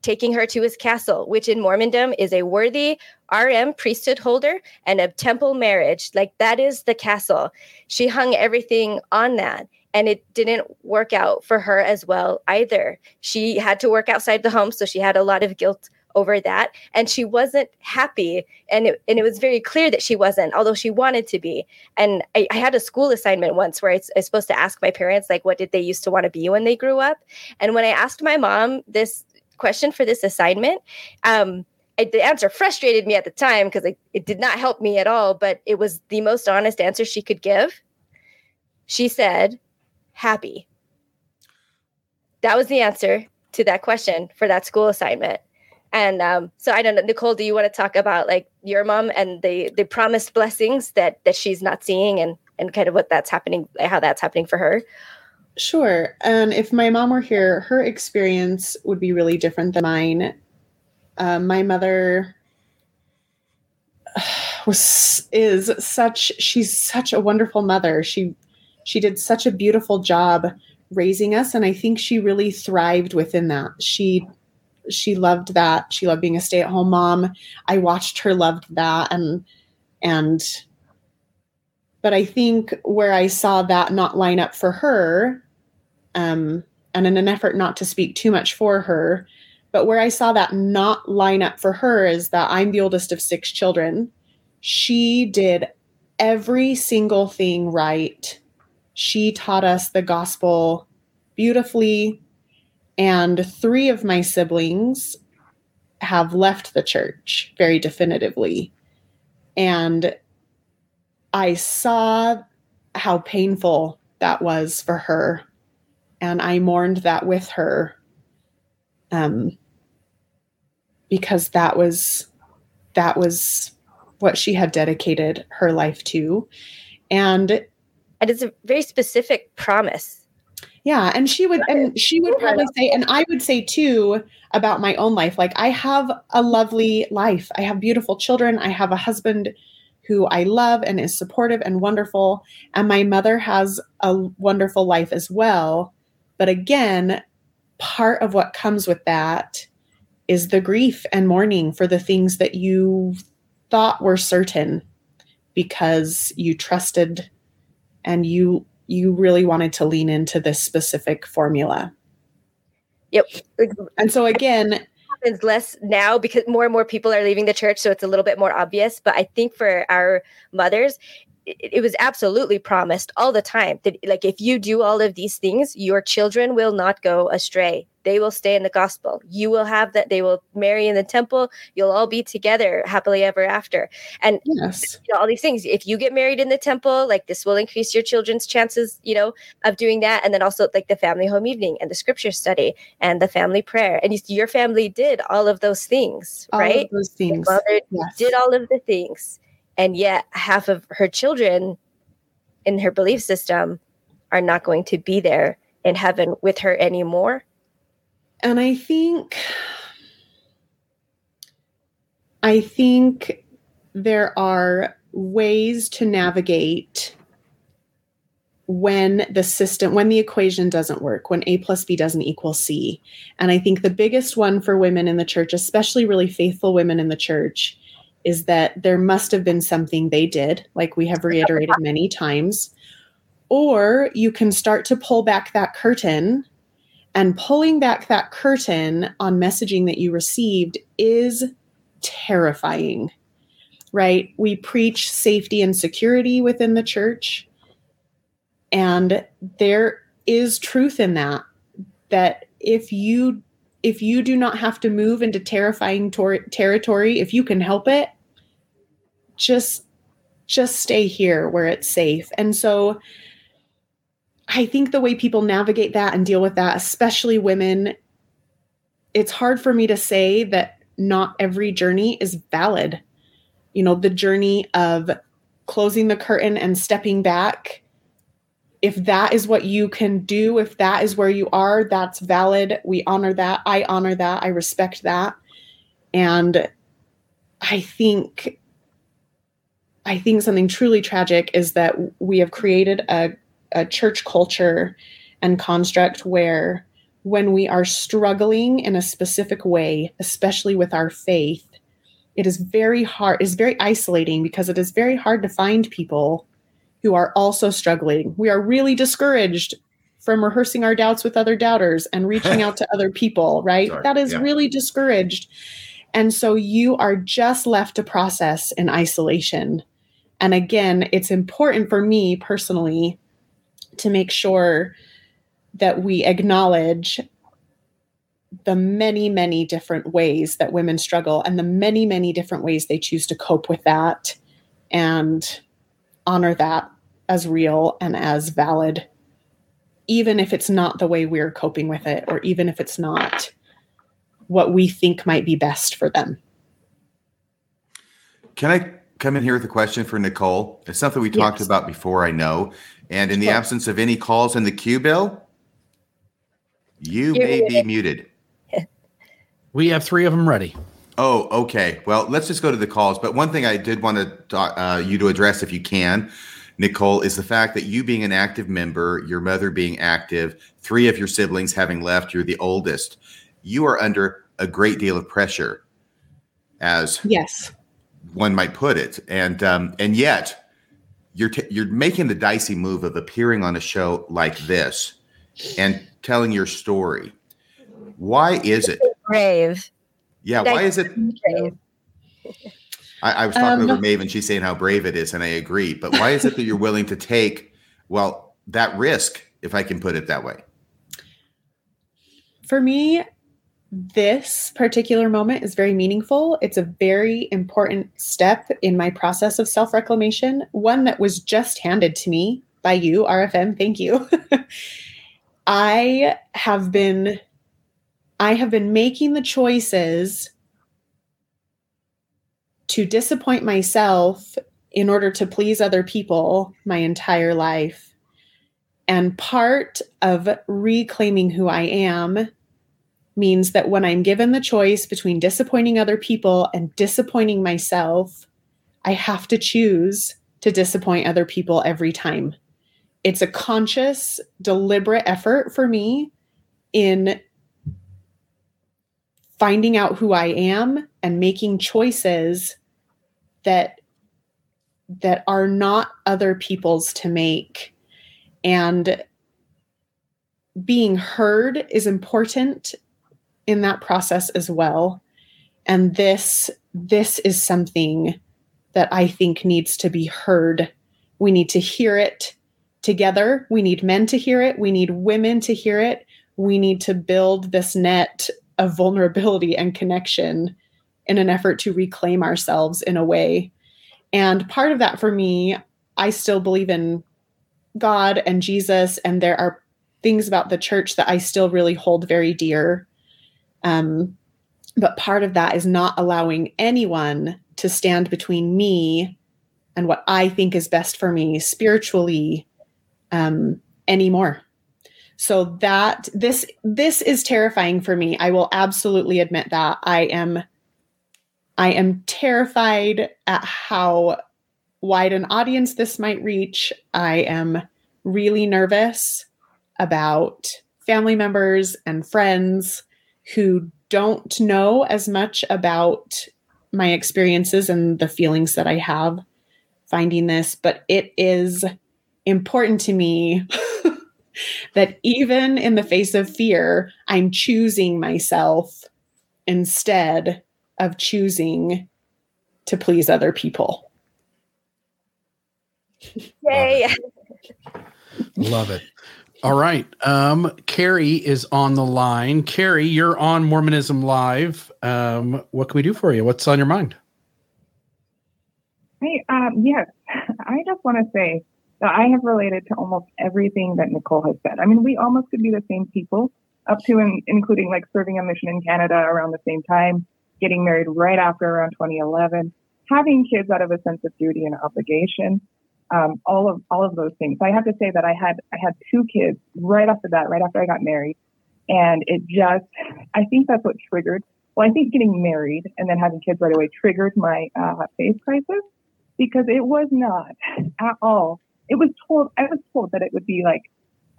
taking her to his castle, which in Mormondom is a worthy RM priesthood holder and a temple marriage. Like that is the castle. She hung everything on that. And it didn't work out for her as well either. She had to work outside the home. So she had a lot of guilt over that. And she wasn't happy. And it, and it was very clear that she wasn't although she wanted to be. And i, I had a school assignment once where I, I was supposed to ask my parents like what did they used to want to be when they grew up? And when i asked my mom this question for this assignment um, I, the answer frustrated me at the time because it, it did not help me at all but it was the most honest answer she could give. She said happy. That was the answer to that question for that school assignment and um, so I don't know, Nicole, do you want to talk about like your mom and the the promised blessings that that she's not seeing and and kind of what that's happening, how that's happening for her? Sure. And if my mom were here, her experience would be really different than mine. Uh, my mother was is such she's such a wonderful mother. She she did such a beautiful job raising us and I think she really thrived within that. She she loved that. She loved being a stay-at-home mom. I watched her loved that and and but I think where I saw that not line up for her, um, and in an effort not to speak too much for her, but where I saw that not line up for her is that I'm the oldest of six children. She did every single thing right. She taught us the gospel beautifully. And three of my siblings have left the church very definitively. And I saw how painful that was for her and I mourned that with her. Um, because that was that was what she had dedicated her life to, and and it's a very specific promise. Yeah, and she would and she would probably say and I would say too about my own life like I have a lovely life. I have beautiful children. I have a husband who I love and is supportive and wonderful and my mother has a wonderful life as well. But again, part of what comes with that is the grief and mourning for the things that you thought were certain because you trusted and you you really wanted to lean into this specific formula. Yep. And so again, happens less now because more and more people are leaving the church, so it's a little bit more obvious. But I think for our mothers, it, it was absolutely promised all the time that like if you do all of these things, your children will not go astray they will stay in the gospel. You will have that. They will marry in the temple. You'll all be together happily ever after. And yes. you know, all these things. If you get married in the temple, like this will increase your children's chances, you know, of doing that. And then also like the family home evening and the scripture study and the family prayer. And you, your family did all of those things, all right? those things. Yes. Did all of the things. And yet half of her children in her belief system are not going to be there in heaven with her anymore. And I think I think there are ways to navigate when the system when the equation doesn't work when a plus b doesn't equal c. And i think the biggest one for women in the church especially really faithful women in the church is that there must have been something they did like we have reiterated many times or you can start to pull back that curtain and pulling back that curtain on messaging that you received is terrifying, right? We preach safety and security within the church. And there is truth in that, that if you if you do not have to move into terrifying tor- territory if you can help it just just stay here where it's safe and so I think the way people navigate that and deal with that, especially women, it's hard for me to say that not every journey is valid. You know, the journey of closing the curtain and stepping back, if that is what you can do, if that is where you are, that's valid. We honor that. I honor that. I respect that. And I think I think something truly tragic is that we have created a a church culture and construct where when we are struggling in a specific way, especially with our faith, it is very hard, is very isolating because it is very hard to find people who are also struggling. We are really discouraged from rehearsing our doubts with other doubters and reaching out to other people, right? Sorry, That is yeah. really discouraged. And so you are just left to process in isolation. And again, it's important for me personally to make sure that we acknowledge the many, many different ways that women struggle and the many, many different ways they choose to cope with that and honor that as real and as valid, even if it's not the way we're coping with it, or even if it's not what we think might be best for them. Can I come in here with a question for Nicole? It's something we talked about before, I know. And in the Sure. absence of any calls in the queue, Bill, you You're may be muted. muted. We have three of them ready. Oh, okay. Well, let's just go to the calls. But one thing I did want to talk, uh, you to address, if you can, Nicole, is the fact that you being an active member, your mother being active, three of your siblings having left, you're the oldest. You are under a great deal of pressure, as Yes. One might put it, and um, and yet you're t- you're making the dicey move of appearing on a show like this and telling your story. Why is it? Brave. Yeah, why is it? Brave. I, I was talking Um, over Maven. She's saying how brave it is, and I agree. But why is it that you're willing to take, well, that risk, if I can put it that way? For me, this particular moment is very meaningful. It's a very important step in my process of self reclamation, one that was just handed to me by you, RFM. Thank you. I have been I have been making the choices to disappoint myself in order to please other people my entire life. And part of reclaiming who I am means that when I'm given the choice between disappointing other people and disappointing myself, I have to choose to disappoint other people every time. It's a conscious, deliberate effort for me in finding out who I am and making choices that that are not other people's to make and being heard is important in that process as well. And this this is something that i think needs to be heard. We need to hear it together. We need men to hear it. We need women to hear it. We need to build this net of vulnerability and connection in an effort to reclaim ourselves in a way. And part of that for me i still believe in god and jesus and there are things about the church that i still really hold very dear um, but part of that is not allowing anyone to stand between me and what I think is best for me spiritually um, anymore. So that this this is terrifying for me. I will absolutely admit that I am I am terrified at how wide an audience this might reach. I am really nervous about family members and friends who don't know as much about my experiences and the feelings that I have finding this, but it is important to me that even in the face of fear, I'm choosing myself instead of choosing to please other people. Yay. Love it. All right. Um, Carrie is on the line. Carrie, you're on Mormonism Live. Um, what can we do for you? What's on your mind? Hey, um, yes, I just want to say that I have related to almost everything that Nicole has said. I mean, we almost could be the same people, up to and including like serving a mission in Canada around the same time, getting married right after around 2011, having kids out of a sense of duty and obligation um, all of all of those things. I have to say that I had I had two kids right off the bat, right after I got married, and it just I think that's what triggered. Well, I think getting married and then having kids right away triggered my uh, faith crisis because it was not at all. It was told I was told that it would be like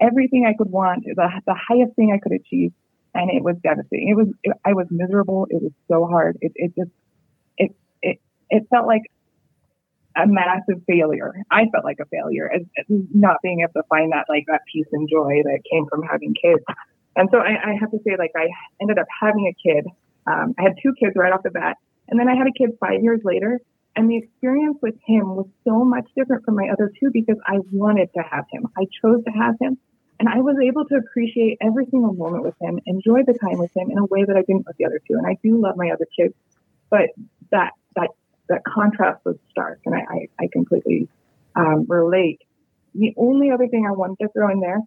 everything I could want, the the highest thing I could achieve, and it was devastating. It was it, I was miserable. It was so hard. It it just it it it felt like a massive failure. I felt like a failure as, as not being able to find that like that peace and joy that came from having kids. And so I, I have to say, like I ended up having a kid. Um, I had two kids right off the bat, and then I had a kid five years later. And the experience with him was so much different from my other two because I wanted to have him. I chose to have him. And I was able to appreciate every single moment with him, enjoy the time with him in a way that I didn't with the other two. And I do love my other kids, but that that contrast was stark, and I, I, I completely um, relate. The only other thing I wanted to throw in there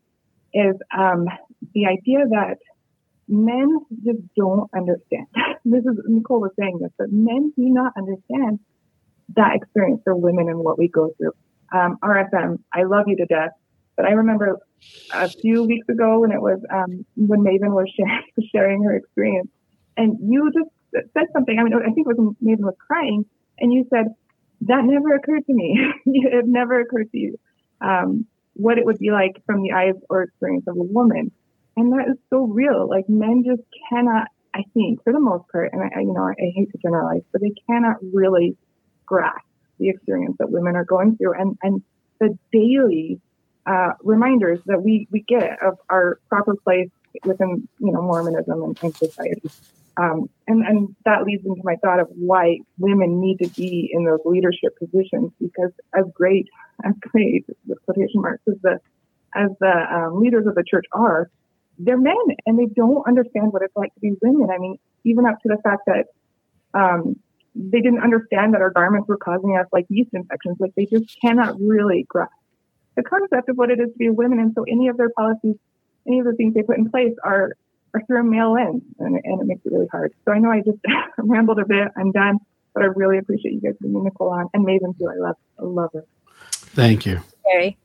is um, the idea that men just don't understand. this is Nicole was saying this, but men do not understand that experience for women and what we go through. Um, RFM, I love you to death, but I remember a few weeks ago when it was um, when Maven was sharing, sharing her experience, and you just said something. I mean, I think it was Maven was crying, and you said, that never occurred to me. it never occurred to you um, what it would be like from the eyes or experience of a woman. And that is so real. Like men just cannot, I think, for the most part, and I, you know, I, hate to generalize, but they cannot really grasp the experience that women are going through and, and the daily uh, reminders that we, we get of our proper place within, you know, Mormonism and, and society. Um, and, and that leads into my thought of why women need to be in those leadership positions because as great, as great, with quotation marks, as the, as the um, leaders of the church are, they're men and they don't understand what it's like to be women. I mean, even up to the fact that um, they didn't understand that our garments were causing us like yeast infections. Like they just cannot really grasp the concept of what it is to be a woman. And so any of their policies any of the things they put in place are are through a male lens, and, and it makes it really hard. So I know I just rambled a bit. I'm done, but I really appreciate you guys bringing Nicole on and Maven too. I love I love her. Thank you. Carrie.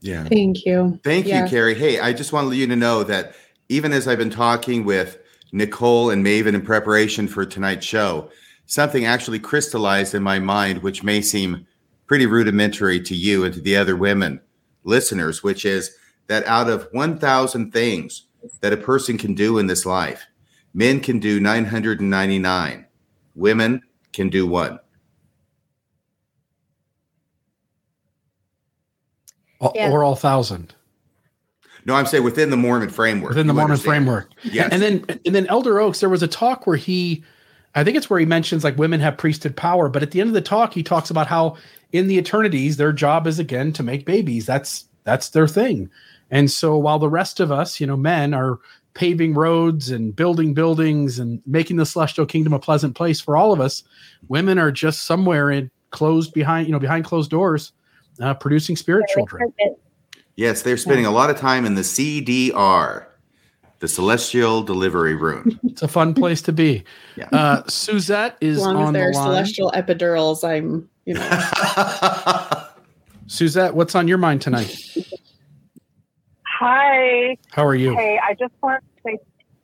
Yeah. Thank you. Thank Yeah. you, Carrie. Hey, I just wanted you to know that even as I've been talking with Nicole and Maven in preparation for tonight's show, something actually crystallized in my mind, which may seem pretty rudimentary to you and to the other women listeners, which is that out of 1,000 things that a person can do in this life, men can do 999, women can do one. Or- Yeah. Or all thousand. No, I'm saying within the Mormon framework. within the Mormon understand? framework. Yes. And then and then Elder Oaks, there was a talk where he, I think it's where he mentions like women have priesthood power, but at the end of the talk, he talks about how in the eternities their job is again to make babies. That's that's their thing. And so while the rest of us, you know, men are paving roads and building buildings and making the celestial kingdom a pleasant place for all of us, women are just somewhere in closed behind, you know, behind closed doors, uh, producing spirit children. Yes, they're spending a lot of time in the CDR, the Celestial Delivery Room. It's a fun place to be. Yeah. Uh, Suzette is As long as on the they're line. celestial epidurals, I'm, you know. Suzette, what's on your mind tonight? Hi. How are you? Hey, I just want to say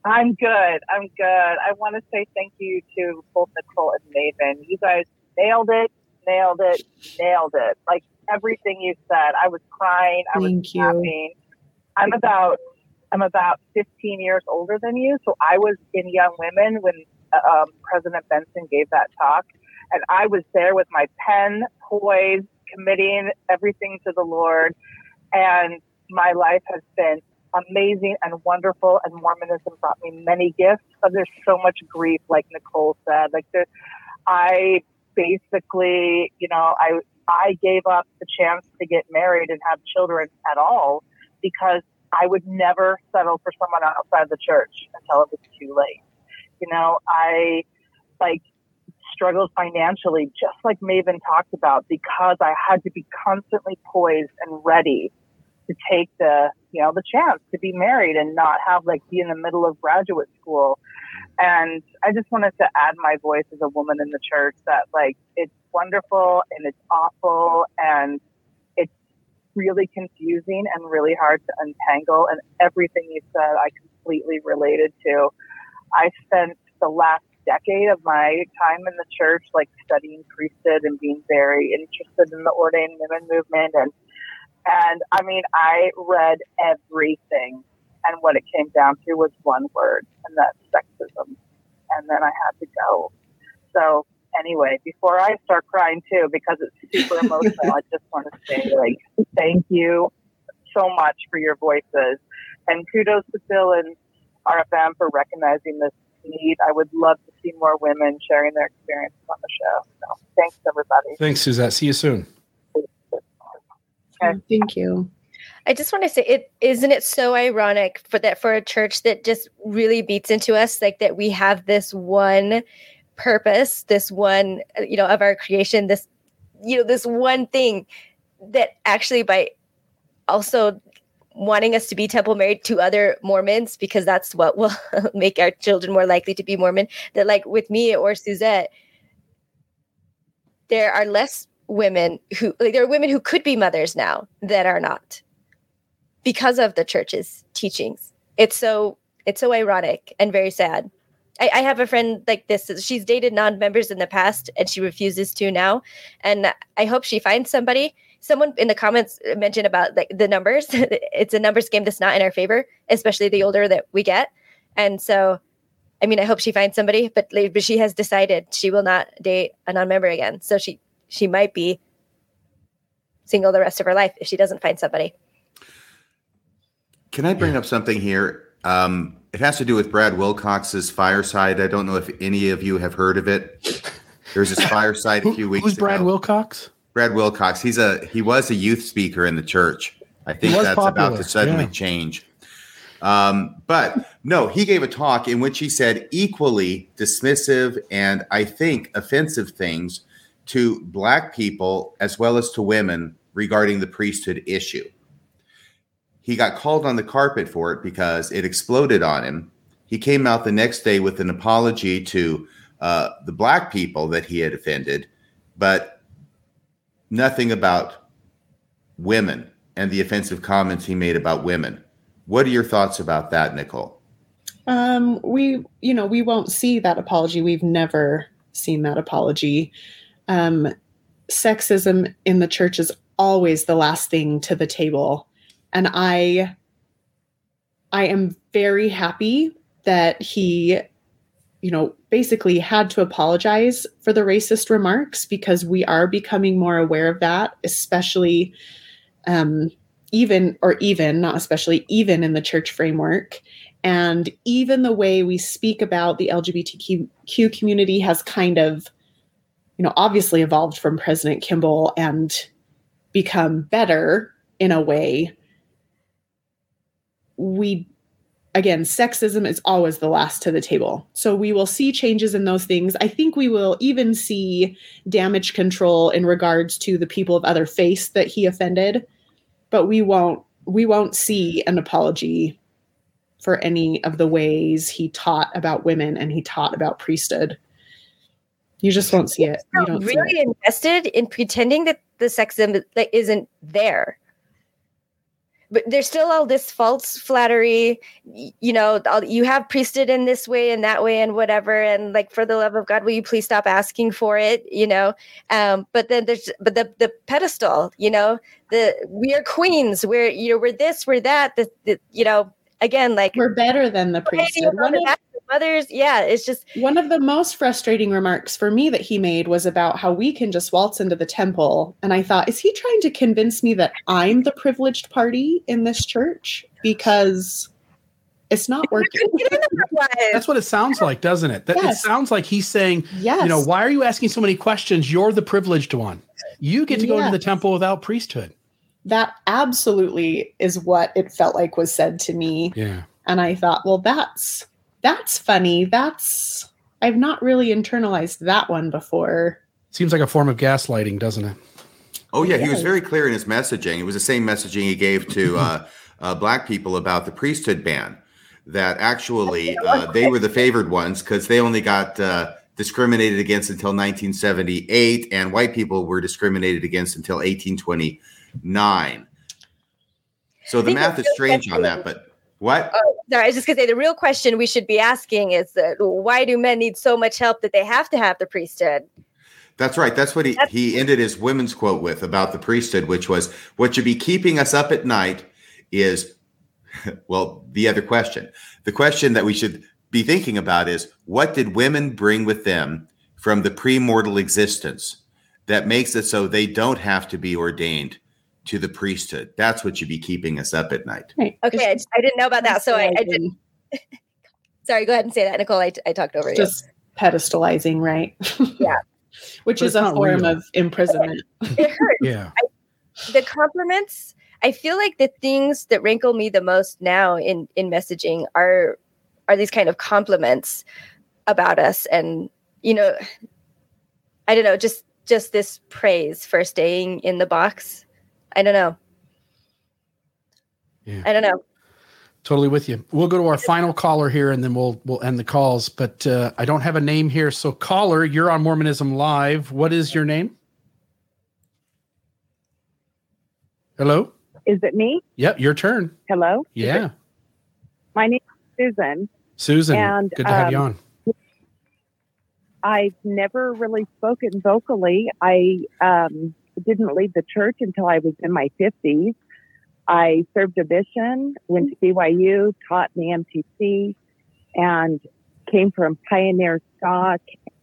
I'm good. I'm good. I want to say thank you to both Nicole and Maven. You guys nailed it, nailed it, nailed it. Like everything you said. I was crying. I was Thank you. laughing. I'm about I'm about 15 years older than you, so I was in Young Women when uh, um, President Benson gave that talk, and I was there with my pen poised, committing everything to the Lord, and my life has been amazing and wonderful, and Mormonism brought me many gifts, but there's so much grief, like Nicole said. Like there, I basically, you know, I I gave up the chance to get married and have children at all because I would never settle for someone outside the church until it was too late. You know, I like struggled financially, just like Maven talked about, because I had to be constantly poised and ready to take the, you know, the chance to be married and not have like be in the middle of graduate school. And I just wanted to add my voice as a woman in the church that like it's wonderful and it's awful and it's really confusing and really hard to untangle. And everything you said, I completely related to. I spent the last decade of my time in the church, like studying priesthood and being very interested in the ordained women movement. And, and I mean, I read everything. And what it came down to was one word, and that's sexism. And then I had to go. So anyway, before I start crying too, because it's super emotional, I just want to say like thank you so much for your voices, and kudos to Bill and RFM for recognizing this need. I would love to see more women sharing their experiences on the show. So thanks everybody. Thanks, Suzette. See you soon. Thank you. I just want to say it isn't it so ironic for that for a church that just really beats into us like that we have this one purpose, this one uh, you know of our creation, this you know this one thing that actually by also wanting us to be temple married to other Mormons because that's what will make our children more likely to be Mormon. That like with me or Suzette, there are less women who like there are women who could be mothers now that are not because of the church's teachings. It's so it's so ironic and very sad. I, I have a friend like this. She's dated non-members in the past, and she refuses to now. And I hope she finds somebody. Someone in the comments mentioned about like the numbers. it's a numbers game that's not in our favor, especially the older that we get. And so, I mean, I hope she finds somebody. But, but she has decided she will not date a non-member again. So she she might be single the rest of her life if she doesn't find somebody. Can I bring up something here? Um, it has to do with Brad Wilcox's fireside. I don't know if any of you have heard of it. There's this fireside a few weeks Who's Brad ago. Wilcox? Brad Wilcox. He's a he was a youth speaker in the church. I think was that's about to suddenly yeah. change. Um, but no, he gave a talk in which he said equally dismissive and I think offensive things to black people as well as to women regarding the priesthood issue. he got called on the carpet for it because it exploded on him. He came out the next day with an apology to uh, the black people that he had offended, but nothing about women and the offensive comments he made about women. What are your thoughts about that, Nicole? Um, we, you know, we won't see that apology. We've never seen that apology. Um, sexism in the church is always the last thing to the table, and I, I am very happy that he, you know, basically had to apologize for the racist remarks because we are becoming more aware of that, especially, um, even or even not especially even in the church framework. And even the way we speak about the LGBTQ community has kind of, you know, obviously evolved from President Kimball and become better in a way. We, again, sexism is always the last to the table. So we will see changes in those things. I think we will even see damage control in regards to the people of other faiths that he offended, but we won't we won't see an apology for any of the ways he taught about women and he taught about priesthood. You just won't see it. You don't see really it. invested in pretending that the sexism like, isn't there. But there's still all this false flattery, you know. all- You have priesthood in this way and that way and whatever, and like for the love of God, will you please stop asking for it? You know. Um, but then there's but the the pedestal, you know, the we are queens. We're you know we're this, we're that. The, the you know again like we're better than the priesthood. One of, mothers, yeah, it's just one of the most frustrating remarks for me that he made was about how we can just waltz into the temple. And I thought, is he trying to convince me that I'm the privileged party in this church? Because it's not working. That's what it sounds like, doesn't it? That, It sounds like he's saying, Yes. you know, why are you asking so many questions? You're the privileged one. You get to go into the temple without priesthood. That absolutely is what it felt like was said to me. Yeah. And I thought, well, that's that's funny. That's I've not really internalized that one before. Seems like a form of gaslighting, doesn't it? Oh yeah, he was very clear in his messaging. It was the same messaging he gave to uh, uh, black people about the priesthood ban. That actually uh, they were the favored ones because they only got uh, discriminated against until 1978, and white people were discriminated against until 1829. So the math is strange on that, but what? Oh, sorry, I was just gonna say the real question we should be asking is that why do men need so much help that they have to have the priesthood? That's right. That's what he, he ended his women's quote with about the priesthood, which was what should be keeping us up at night is, well, the other question. The question that we should be thinking about is what did women bring with them from the premortal existence that makes it so they don't have to be ordained to the priesthood? That's what should be keeping us up at night. Right. Okay, I, I didn't know about that, so I, I didn't. sorry, go ahead and say that, Nicole. I, I talked over you. Just pedestalizing, right? yeah, Which But is a form real. of imprisonment. it hurts. Yeah. the compliments i feel like the things that wrinkle me the most now in in messaging are are these kind of compliments about us and you know i don't know just just this praise for staying in the box i don't know Yeah. i don't know Totally with you. We'll go to our final caller here, and then we'll we'll end the calls. But uh, I don't have a name here, so caller, you're on Mormonism Live. What is your name? Hello. Is it me? Yep, your turn. Hello? Yeah, My name is Susan. Susan. And, good to have you um, on. I've never really spoken vocally. I um, didn't leave the church until I was in my 50s. I served a mission, went to BYU, taught in the MTC, and came from pioneer stock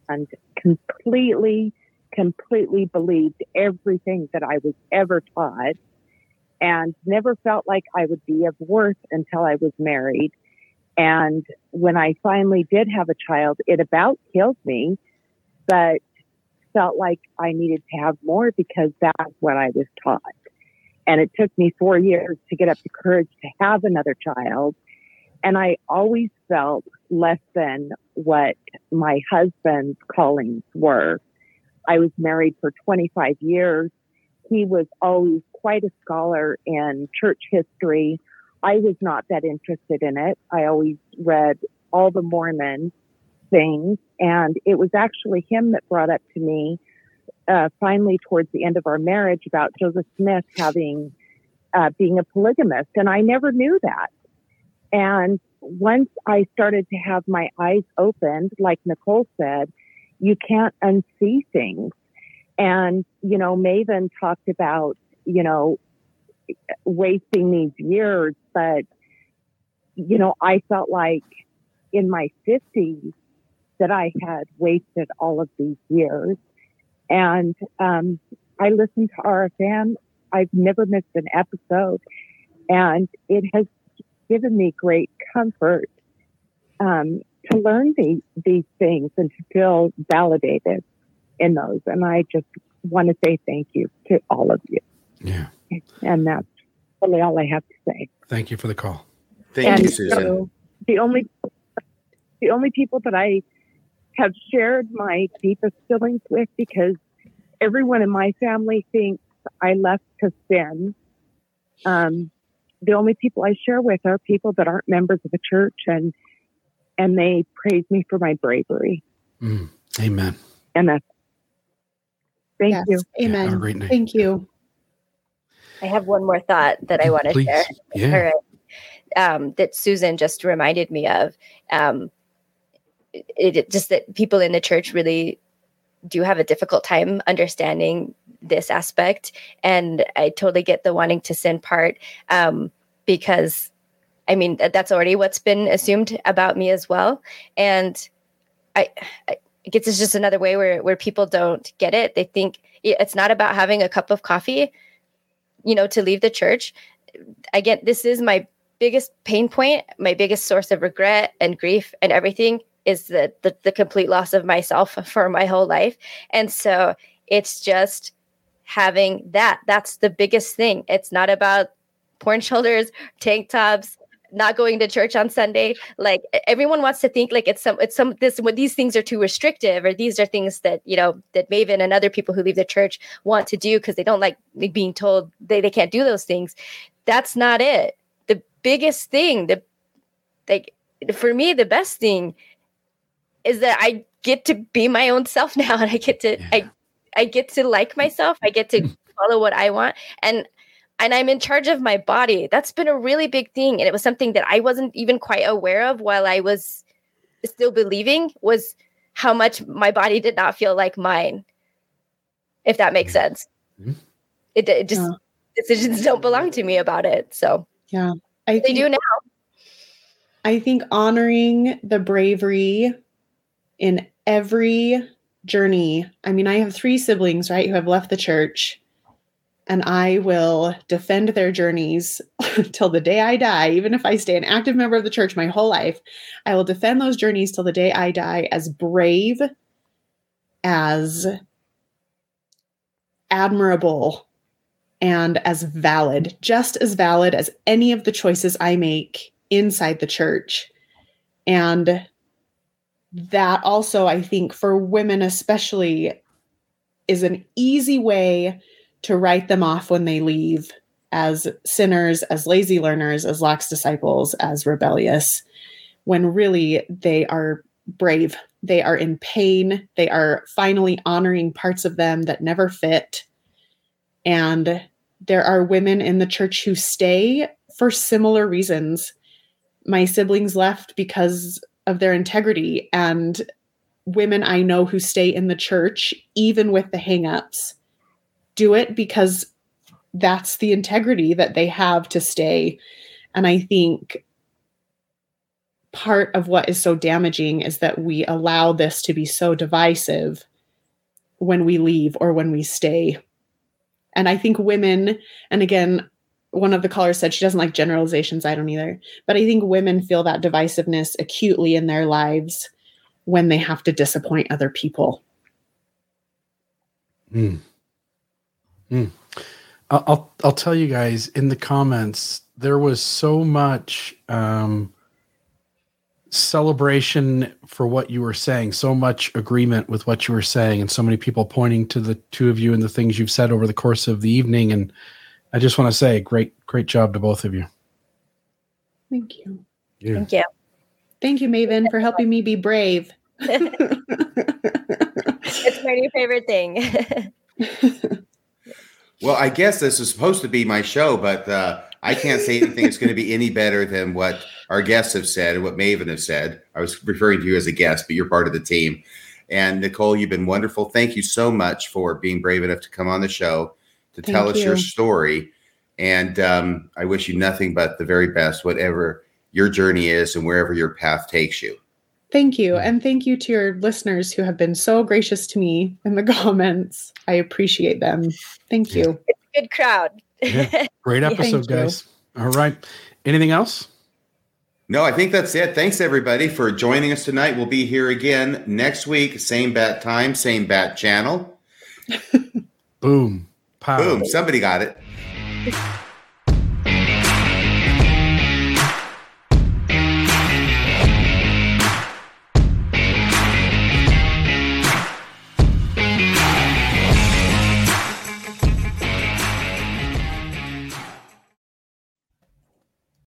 and completely, completely believed everything that I was ever taught and never felt like I would be of worth until I was married. And when I finally did have a child, it about killed me, but felt like I needed to have more because that's what I was taught. And it took me four years to get up the courage to have another child. And I always felt less than what my husband's callings were. I was married for 25 years. He was always quite a scholar in church history, I was not that interested in it. I always read all the Mormon things, and it was actually him that brought up to me uh, finally towards the end of our marriage about Joseph Smith having uh, being a polygamist, and I never knew that. And once I started to have my eyes opened, like Nicole said, you can't unsee things. And, you know, Maven talked about, you know, wasting these years, but, you know, I felt like in my 50s that I had wasted all of these years. And um, I listened to RFM. I've never missed an episode. And it has given me great comfort um, to learn these, these things and to feel validated in those. And I just want to say thank you to all of you. Yeah. And that's really all I have to say. Thank you for the call. Thank and you, Susan. So the only the only people that I have shared my deepest feelings with because everyone in my family thinks I left to sin. Um, the only people I share with are people that aren't members of the church and and they praise me for my bravery. Mm, amen. And that's thank Yes, you. Amen. have a. Thank you. I have one more thought that I want to Please. share. Yeah. All right. Um, that Susan just reminded me of. Um, it, it just that people in the church really do have a difficult time understanding this aspect, and I totally get the wanting to sin part um, because, I mean, that- that's already what's been assumed about me as well, and I. I I guess it's just another way where, where people don't get it. They think it's not about having a cup of coffee you know, to leave the church. Again, this is my biggest pain point, my biggest source of regret and grief and everything is the, the the complete loss of myself for my whole life. And so it's just having that. That's the biggest thing. It's not about porn shoulders, tank tops, not going to church on Sunday. Like everyone wants to think like it's some it's some this when these things are too restrictive or these are things that you know that Maven and other people who leave the church want to do because they don't like being told they, they can't do those things. That's not it. The biggest thing, the like for me, the best thing is that I get to be my own self now and I get to I I get to like myself. I get to follow what I want. And and I'm in charge of my body. That's been a really big thing. And it was something that I wasn't even quite aware of while I was still believing was how much my body did not feel like mine. If that makes sense. Mm-hmm. It, it just decisions don't belong to me about it. So Yeah. I they think, do now. I think honoring the bravery in every journey. I mean, I have three siblings, right, who have left the church, and I will defend their journeys till the day I die. Even if I stay an active member of the church my whole life, I will defend those journeys till the day I die as brave, as admirable, and as valid, just as valid as any of the choices I make inside the church. And that also, I think, for women especially, is an easy way to write them off when they leave as sinners, as lazy learners, as lax disciples, as rebellious, when really they are brave. They are in pain. They are finally honoring parts of them that never fit. And there are women in the church who stay for similar reasons. My siblings left because of their integrity, and women I know who stay in the church, even with the hangups, do it because that's the integrity that they have to stay. And I think part of what is so damaging is that we allow this to be so divisive when we leave or when we stay. And I think women, and again, one of the callers said she doesn't like generalizations. I don't either. But I think women feel that divisiveness acutely in their lives when they have to disappoint other people. Mm. Mm. I'll, I'll I'll tell you guys in the comments there was so much um, celebration for what you were saying, so much agreement with what you were saying, and so many people pointing to the two of you and the things you've said over the course of the evening. And I just want to say, great great job to both of you. Thank you. Thank you. Thank you, Maven, for helping me be brave. it's my new favorite thing. Well, I guess this is supposed to be my show, but uh, I can't say anything that's going to be any better than what our guests have said and what Maven has said. I was referring to you as a guest, but you're part of the team. And Nicole, you've been wonderful. Thank you so much for being brave enough to come on the show to Thank tell us your story. And um, I wish you nothing but the very best, whatever your journey is and wherever your path takes you. Thank you. And thank you to your listeners who have been so gracious to me in the comments. I appreciate them. Thank you. Good crowd. Yeah. Great Yeah, episode, thank you. guys. All right. Anything else? No, I think that's it. Thanks everybody for joining us tonight. We'll be here again next week, same bat time, same bat channel. Boom. Boom. Somebody got it.